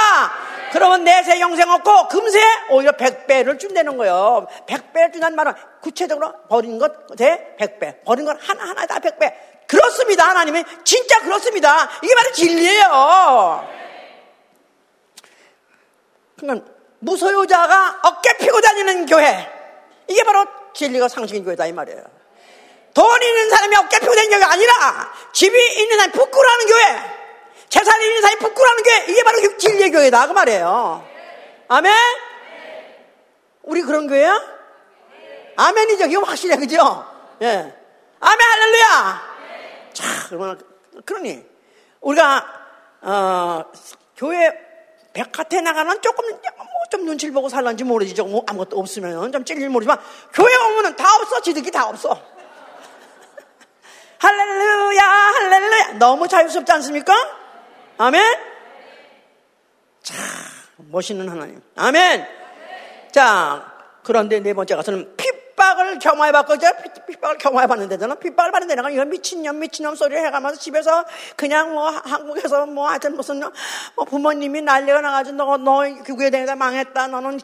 그러면 내세 영생 없고 금세 오히려 백배를 준다는 거예요. 백배를 준다는 말은 구체적으로 버린 것에 백배, 버린 건 하나하나 다 백배. 그렇습니다. 하나님이 진짜 그렇습니다. 이게 바로 진리예요. 그러니까 무소유자가 어깨 피고 다니는 교회. 이게 바로 진리가 상식인 교회다 이 말이에요. 돈 있는 사람이 피고 다니는 교회가 아니라 집이 있는 사람이 부끄러워하는 교회. 재산이 있는 사람이 부끄러워하는 교회. 이게 바로 진리의 교회다 그 말이에요. 아멘? 우리 그런 교회야? 아멘이죠. 이거 확실해 그죠? 예. 아멘 할렐루야. 자, 그러면 그러니 우리가 어, 교회 백화태 나가는 조금 뭐 좀 눈치를 보고 살란지 모르지. 좀뭐 아무것도 없으면. 좀 찔릴 모르지만 교회 오면은 다 없어. 지득이 다 없어. (laughs) 할렐루야 할렐루야. 너무 자유스럽지 않습니까? 아멘. 자 멋있는 하나님. 아멘. 자 그런데 네 번째 가서는 피 핍박을 경험해 봤고 제가 핍박을 경험해 봤는데 저는 핍박을 받는데 내가 이런 미친년 미친년 소리를 해가면서 집에서 그냥 뭐 한국에서 뭐 하여튼 무슨 뭐 부모님이 난리가 나가지고 너, 너 교구에 대해서 망했다 너는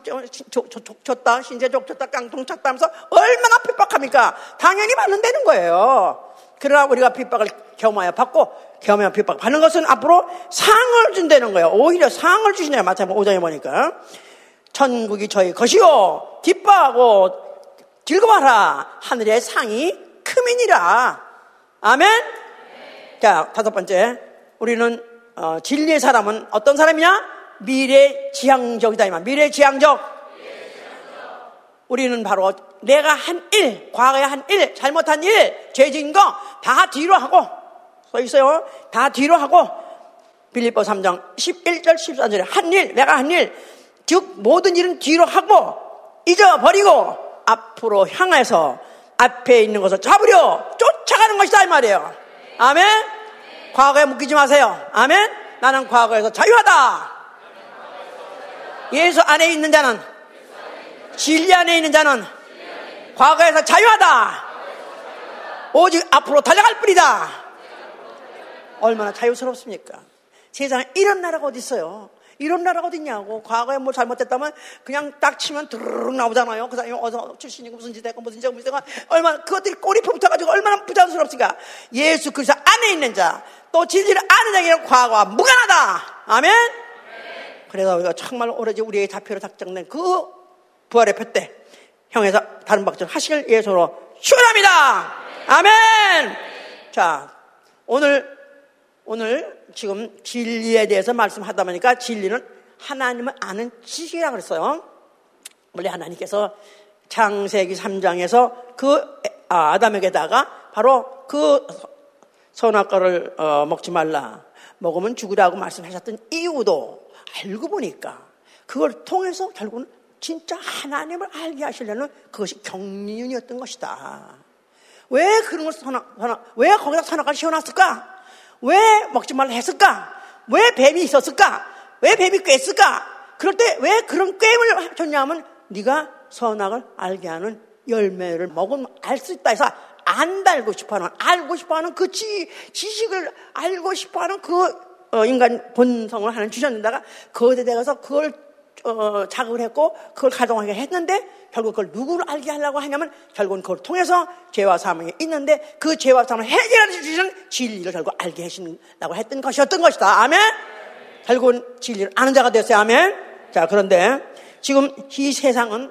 족쳤다 신세 족 쳤다 깡통 찼다 하면서 얼마나 핍박합니까? 당연히 받는다는 거예요. 그러나 우리가 핍박을 경험하여 받고 경험하여 핍박 받는 것은 앞으로 상을 준다는 거예요. 오히려 상을 주시냐 마태복음 5장에 보니까. 천국이 저희 것이요. 기뻐하고 즐거워라. 하늘의 상이 크민이라. 아멘? 자, 다섯 번째. 우리는, 어, 진리의 사람은 어떤 사람이냐? 미래 지향적이다. 이 말. 미래 지향적. 우리는 바로 내가 한 일, 과거에 한 일, 잘못한 일, 죄진 거 다 뒤로 하고, 써 있어요. 다 뒤로 하고, 빌리보 3장 11절 14절에 한 일, 내가 한 일, 즉 모든 일은 뒤로 하고 잊어버리고 앞으로 향해서 앞에 있는 것을 잡으려 쫓아가는 것이다 이 말이에요. 아멘. 과거에 묶이지 마세요. 아멘. 나는 과거에서 자유하다. 예수 안에 있는 자는 진리 안에 있는 자는 과거에서 자유하다. 오직 앞으로 달려갈 뿐이다. 얼마나 자유스럽습니까? 세상에 이런 나라가 어디 있어요? 이런 나라가 어딨냐고. 과거에 뭐 잘못됐다면 그냥 딱 치면 드르륵 나오잖아요. 그 사람이 어서 출신이고 무슨 짓 했고 무슨 짓 했고 무슨 짓 했고 얼마나 그것들이 꼬리표 붙어가지고 얼마나 부자연스럽습니까? 예수 그리스도 안에 있는 자, 또 진리를 아는 자에게는 과거와 무관하다. 아멘? 그래서 우리가 정말 오로지 우리의 자표로 작정된 그 부활의 표때 형에서 다른 박전 하실 예수로 축원합니다. 아멘. 자, 오늘 오늘 지금 진리에 대해서 말씀하다 보니까 진리는 하나님을 아는 지식이라고 그랬어요. 원래 하나님께서 창세기 3장에서 그 아, 아담에게다가 바로 그 선악과를 어, 먹지 말라. 먹으면 죽으라고 말씀하셨던 이유도 알고 보니까 그걸 통해서 결국은 진짜 하나님을 알게 하시려는 그것이 경륜이었던 것이다. 왜 그런 걸 선악, 선악, 왜 거기다 선악과를 씌워놨을까? 왜 먹지 말라 했을까? 왜 뱀이 있었을까? 왜 뱀이 꿰었을까? 그럴 때 왜 그런 꿰임을 줬냐면 네가 선악을 알게 하는 열매를 먹으면 알 수 있다 해서 안 달고 싶어하는 알고 싶어하는 그 지, 지식을 알고 싶어하는 그 어, 인간 본성을 하는 주셨는다가 거기에 대해서 그걸 어, 자극을 했고 그걸 가동하게 했는데 결국 그걸 누구를 알게 하려고 하냐면 결국은 그걸 통해서 죄와 사망이 있는데 그 죄와 사망을 해결해 주시는 진리를 결국 알게 하신다고 했던 것이었던 것이다. 아멘? 결국은 진리를 아는 자가 됐어요. 아멘? 자, 그런데 지금 이 세상은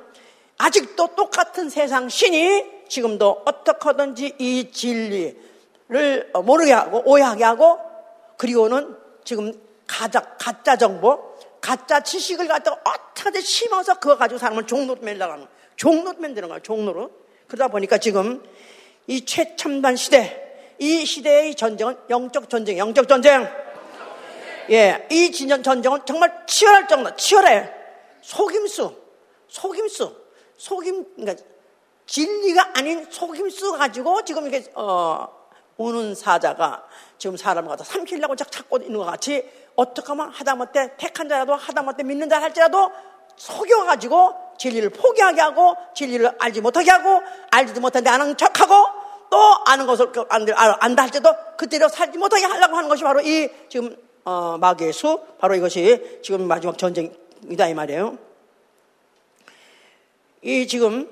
아직도 똑같은 세상 신이 지금도 어떻게 하든지 이 진리를 모르게 하고 오해하게 하고 그리고는 지금 가짜, 가짜 정보, 가짜 지식을 갖다가 어떻게 심어서 그거 가지고 사람을 종로로 만들어가는. 종로로 만드는 거예요. 종로로. 그러다 보니까 지금 이 최첨단 시대, 이 시대의 전쟁은 영적 전쟁, 영적 전쟁. 예, 이 진전 전쟁은 정말 치열할 정도, 치열해. 속임수, 속임수, 속임, 그러니까 진리가 아닌 속임수 가지고 지금 이렇게, 어, 우는 사자가 지금 사람을 갖다 삼키려고 찾고 있는 것 같이 어떻게 하면 하다못해 택한 자라도 하다못해 믿는 자 할지라도 속여가지고 진리를 포기하게 하고 진리를 알지 못하게 하고 알지도 못한데 아는 척하고 또 아는 것을 안다 할때도 그때로 살지 못하게 하려고 하는 것이 바로 이 지금 어, 마귀의 수 바로 이것이 지금 마지막 전쟁이다 이 말이에요. 이 지금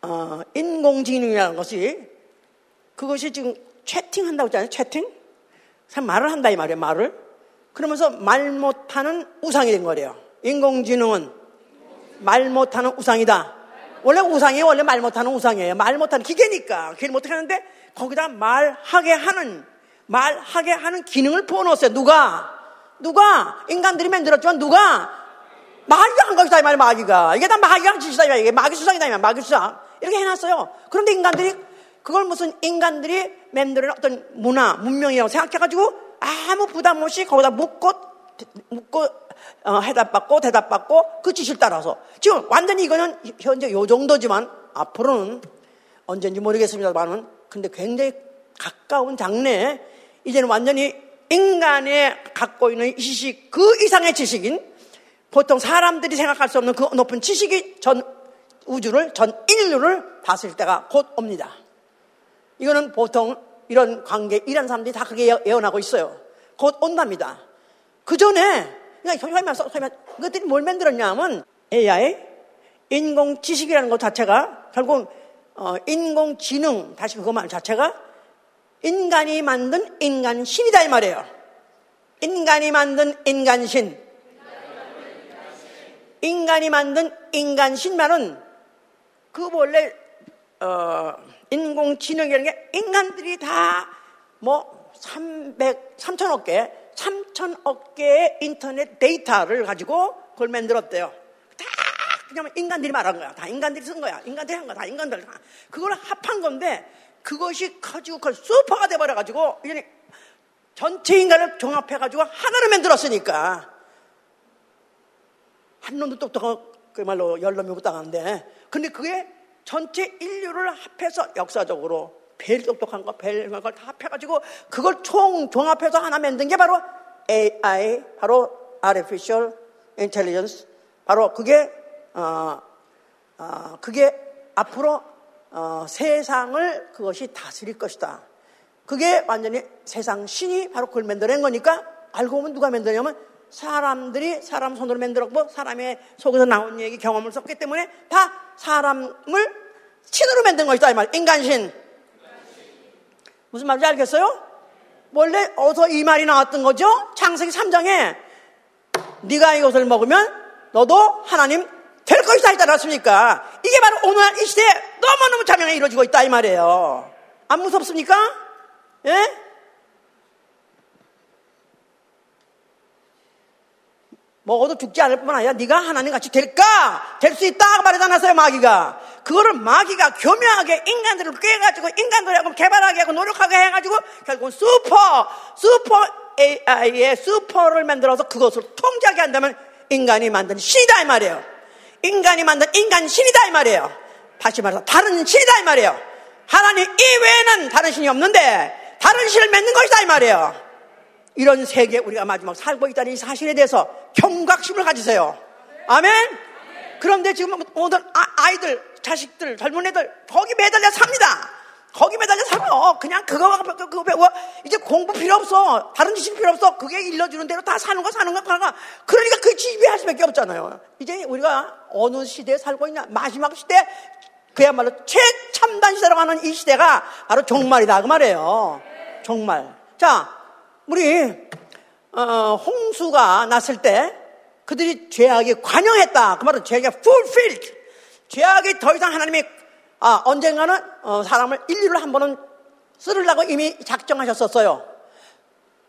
어, 인공지능이라는 것이 그것이 지금 채팅한다고 했잖아요. 채팅? 참 말을 한다 이 말이에요. 말을. 그러면서 말 못하는 우상이 된 거래요. 인공지능은 말 못하는 우상이다. 원래 우상이 원래 말 못하는 우상이에요. 말 못하는 기계니까 기계를 못하게 하는데 거기다 말하게 하는 말하게 하는 기능을 부어놓았어요. 누가? 누가? 인간들이 만들었지만 누가? 마귀가 한 것이다 이 말이야 마귀가. 이게 다 마귀가 한 짓이다 이 말이야. 이게 마귀 수상이다 이 말이야. 마귀 수상. 이렇게 해놨어요. 그런데 인간들이 그걸 무슨 인간들이 만드는 어떤 문화, 문명이라고 생각해가지고 아무 부담 없이 거기다 묻고, 묻고, 어, 해답받고, 대답받고, 그 지시를 따라서. 지금 완전히 이거는 현재 요 정도지만 앞으로는 언제인지 모르겠습니다만은 근데 굉장히 가까운 장래에 이제는 완전히 인간의 갖고 있는 지식, 그 이상의 지식인 보통 사람들이 생각할 수 없는 그 높은 지식이 전 우주를, 전 인류를 다스릴 때가 곧 옵니다. 이거는 보통 이런 관계, 이런 사람들이 다 그게 예언하고 있어요. 곧 온답니다. 그 전에, 그러니까 설명서, 설명, 그것들이 뭘 만들었냐면 AI, 인공 지식이라는 것 자체가 결국 어, 인공지능, 다시 그거 말 자체가 인간이 만든 인간신이다 이 말이에요. 인간이 만든 인간신. 인간이 만든 인간신만은 그 원래 어, 인공지능이라는 게 인간들이 다 뭐 300, 3천억 개, 3천억 개의 인터넷 데이터를 가지고 그걸 만들었대요. 다 그냥 인간들이 말한 거야. 다 인간들이 쓴 거야. 인간들이 한 거야. 다 인간들. 그걸 합한 건데 그것이 커지고 그 슈퍼가 돼버려가지고 전체 인간을 종합해가지고 하나로 만들었으니까 한 놈도 똑똑하고 그말로 열놈이 못당하는데 근데 그게 전체 인류를 합해서 역사적으로 벨 똑똑한 거, 벨 이런 걸다 합해가지고 그걸 총 종합해서 하나 만든 게 바로 AI, 바로 Artificial Intelligence, 바로 그게 어, 어, 그게 앞으로 어, 세상을 그것이 다스릴 것이다. 그게 완전히 세상 신이 바로 그걸 만들어낸 거니까 알고 보면 누가 만들냐면 사람들이 사람 손으로 만들었고 사람의 속에서 나온 얘기 경험을 썼기 때문에 다 사람을 신으로 만든 것이다 이 말. 인간신. 무슨 말인지 알겠어요? 원래 어서 이 말이 나왔던 거죠? 창세기 3장에 네가 이것을 먹으면 너도 하나님 될 것이다 했지 않았습니까? 이게 바로 오늘날 이 시대에 너무너무 자명하게 이루어지고 있다 이 말이에요. 안 무섭습니까? 예? 먹어도 죽지 않을 뿐만 아니라 네가 하나님 같이 될까? 될 수 있다 말하지 않았어요 마귀가. 그거를 마귀가 교묘하게 인간들을 꿰가지고 인간들하고 개발하게 하고 노력하게 해가지고 결국은 슈퍼 슈퍼 AI의 슈퍼를 만들어서 그것을 통제하게 한다면 인간이 만든 신이다 이 말이에요. 인간이 만든 인간 신이다 이 말이에요. 다시 말해서 다른 신이다 이 말이에요. 하나님 이외에는 다른 신이 없는데 다른 신을 맺는 것이다 이 말이에요. 이런 세계 우리가 마지막 살고 있다는 이 사실에 대해서 경각심을 가지세요. 아멘? 그런데 지금 모든 아이들 자식들, 젊은 애들 거기 매달려 삽니다. 거기 매달려 살아. 그냥 그거, 그거, 그거 배워. 이제 공부 필요 없어. 다른 지식 필요 없어. 그게 일러주는 대로 다 사는 거 사는 거 하가. 그러니까 그 지배할 수밖에 없잖아요. 이제 우리가 어느 시대에 살고 있냐. 마지막 시대, 그야말로 최첨단 시대라고 하는 이 시대가 바로 종말이다. 그 말이에요. 종말. 자, 우리 어, 홍수가 났을 때 그들이 죄악에 관여했다. 그 말은 죄악이 fulfilled. 죄악이 더 이상 하나님이 아, 언젠가는 어, 사람을 인류를 한 번은 쓰르려고 이미 작정하셨었어요.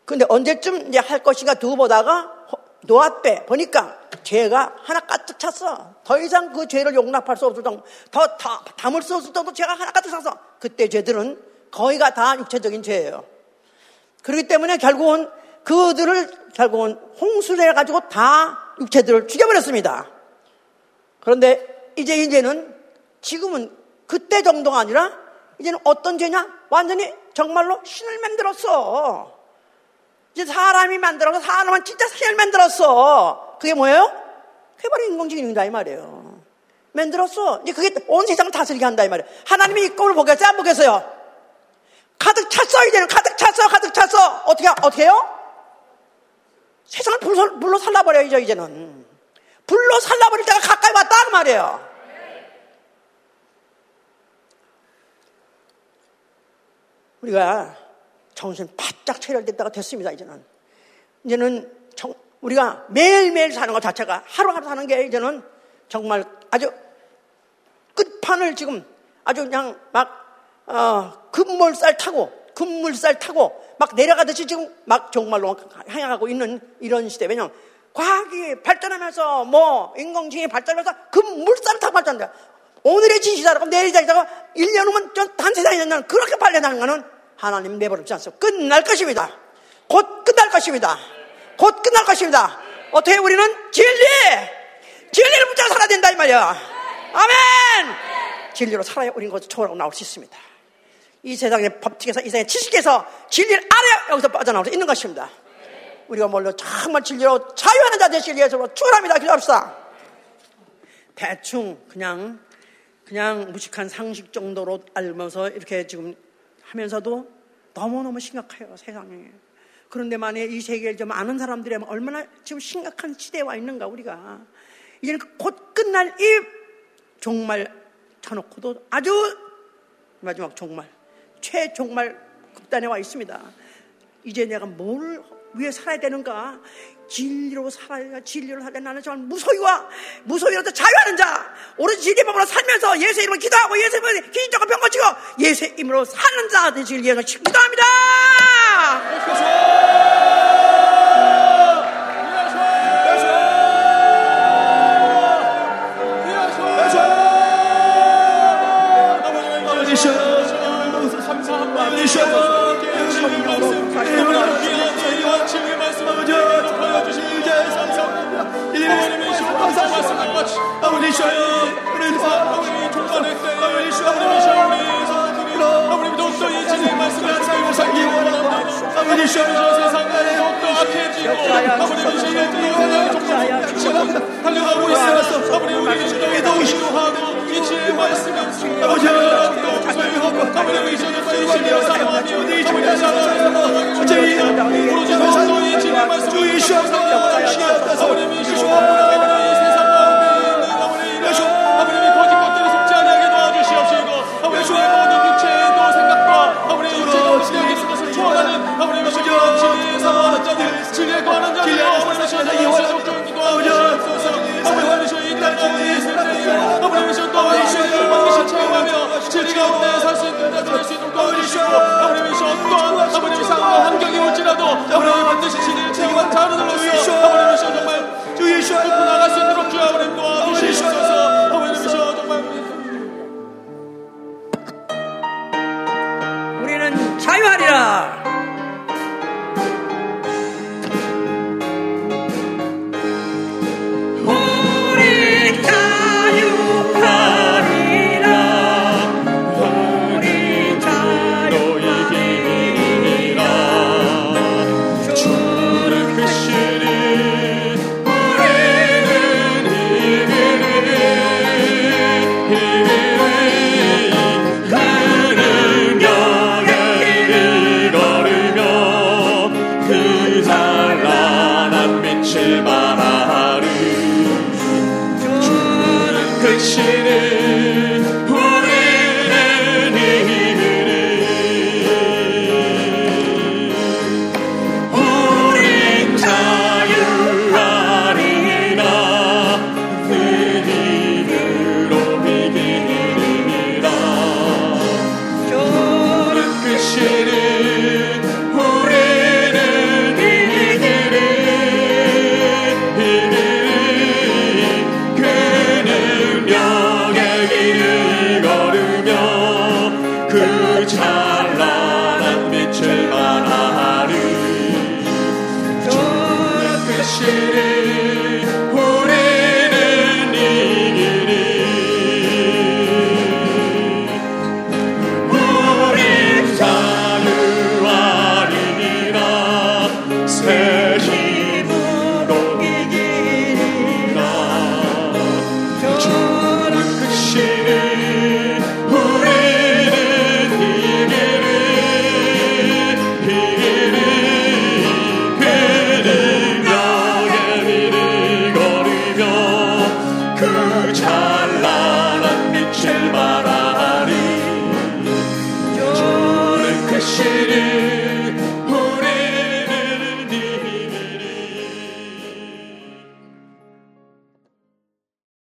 근데 언제쯤 이제 할 것인가 두고 보다가 노아 때 보니까 죄가 하나 가득 찼어. 더 이상 그 죄를 용납할 수 없을 정도, 더, 더 담을 수 없을 정도 죄가 하나 가득 찼어. 그때 죄들은 거의가 다 육체적인 죄예요. 그렇기 때문에 결국은 그들을 결국은 홍수를 해가지고 다 육체들을 죽여버렸습니다. 그런데 이제 이제는 지금은 그때 정도가 아니라 이제는 어떤 죄냐? 완전히 정말로 신을 만들었어. 이제 사람이 만들어서 사람은 진짜 신을 만들었어. 그게 뭐예요? 그게 바로 인공지능이다 이 말이에요. 만들었어. 이제 그게 온 세상을 다스리게 한다 이 말이에요. 하나님이 이 꼴을 보겠어요? 안 보겠어요? 가득 찼어 이제는. 가득 찼어 가득 찼어. 어떻게 어떻게 해요? 세상을 불로, 불로 살라버려야죠 이제는. 불로 살라버릴 때가 가까이 왔다 그 말이에요. 우리가 정신 바짝 된다가 됐습니다 이제는. 이제는 정, 우리가 매일매일 사는 것 자체가 하루하루 사는 게 이제는 정말 아주 끝판을 지금 아주 그냥 막 어, 급물살 타고 급물살 타고 막 내려가듯이 지금 막 정말로 향하고 있는 이런 시대. 왜냐면 과학이 발전하면서 뭐 인공지능이 발전하면서 급물살 타고 발전돼. 오늘의 진시다라고 내일 자기다가 1년 후면 단 세상이 된다는 그렇게 나는 거는 하나님 내버려두지 않습니다. 끝날 것입니다. 곧 끝날 것입니다. 곧 끝날 것입니다. 어떻게 우리는 진리! 진리를 붙잡아 살아야 된다 이 말이야. 아멘! 진리로 살아야 우리는 곧 초월하고 나올 수 있습니다. 이 세상의 법칙에서 이 세상의 지식에서 진리를 알아야 여기서 빠져나올 수 있는 것입니다. 우리가 뭘로 정말 진리로 자유하는 자 되시길 위해서 축원합니다. 기도합시다. 대충 그냥 그냥 무식한 상식 정도로 알면서 이렇게 지금 하면서도 너무너무 심각해요 세상에. 그런데 만약에 이 세계를 좀 아는 사람들이면 얼마나 지금 심각한 시대에 와 있는가 우리가 이제는 곧 끝날 이 종말 쳐놓고도 아주 마지막 종말 최종말 극단에 와 있습니다. 이제 내가 뭘 위해 살아야 되는가? 진리로 살아야 진리로 살아야 나는 정말 무소유와 무소유로도 자유하는 자 오로지 진리 법으로 살면서 예수의 이름으로 기도하고 예수의 이름으로 기적과 병 고치고 예수의 이름으로 사는 자 되시길 위해서 기도합니다. 종말했대 아버지 셔 아버지 셔 우리 아버지 도저히 진의 말씀을 살기 원합니다 아버지 셔 세상에 더욱더 악해지고 아버지 신의 들어가는 정말 달려가고 있어 아버지 우리 주님이 더욱 시도하고 이 진의 말씀을 아버지 더욱 소유하고 아버지 이전에 진리를 사랑하며 네 주님을 사랑하며 저희 오로지 더욱더 이 진의 말씀을 사랑하며 아버지 이시오 진리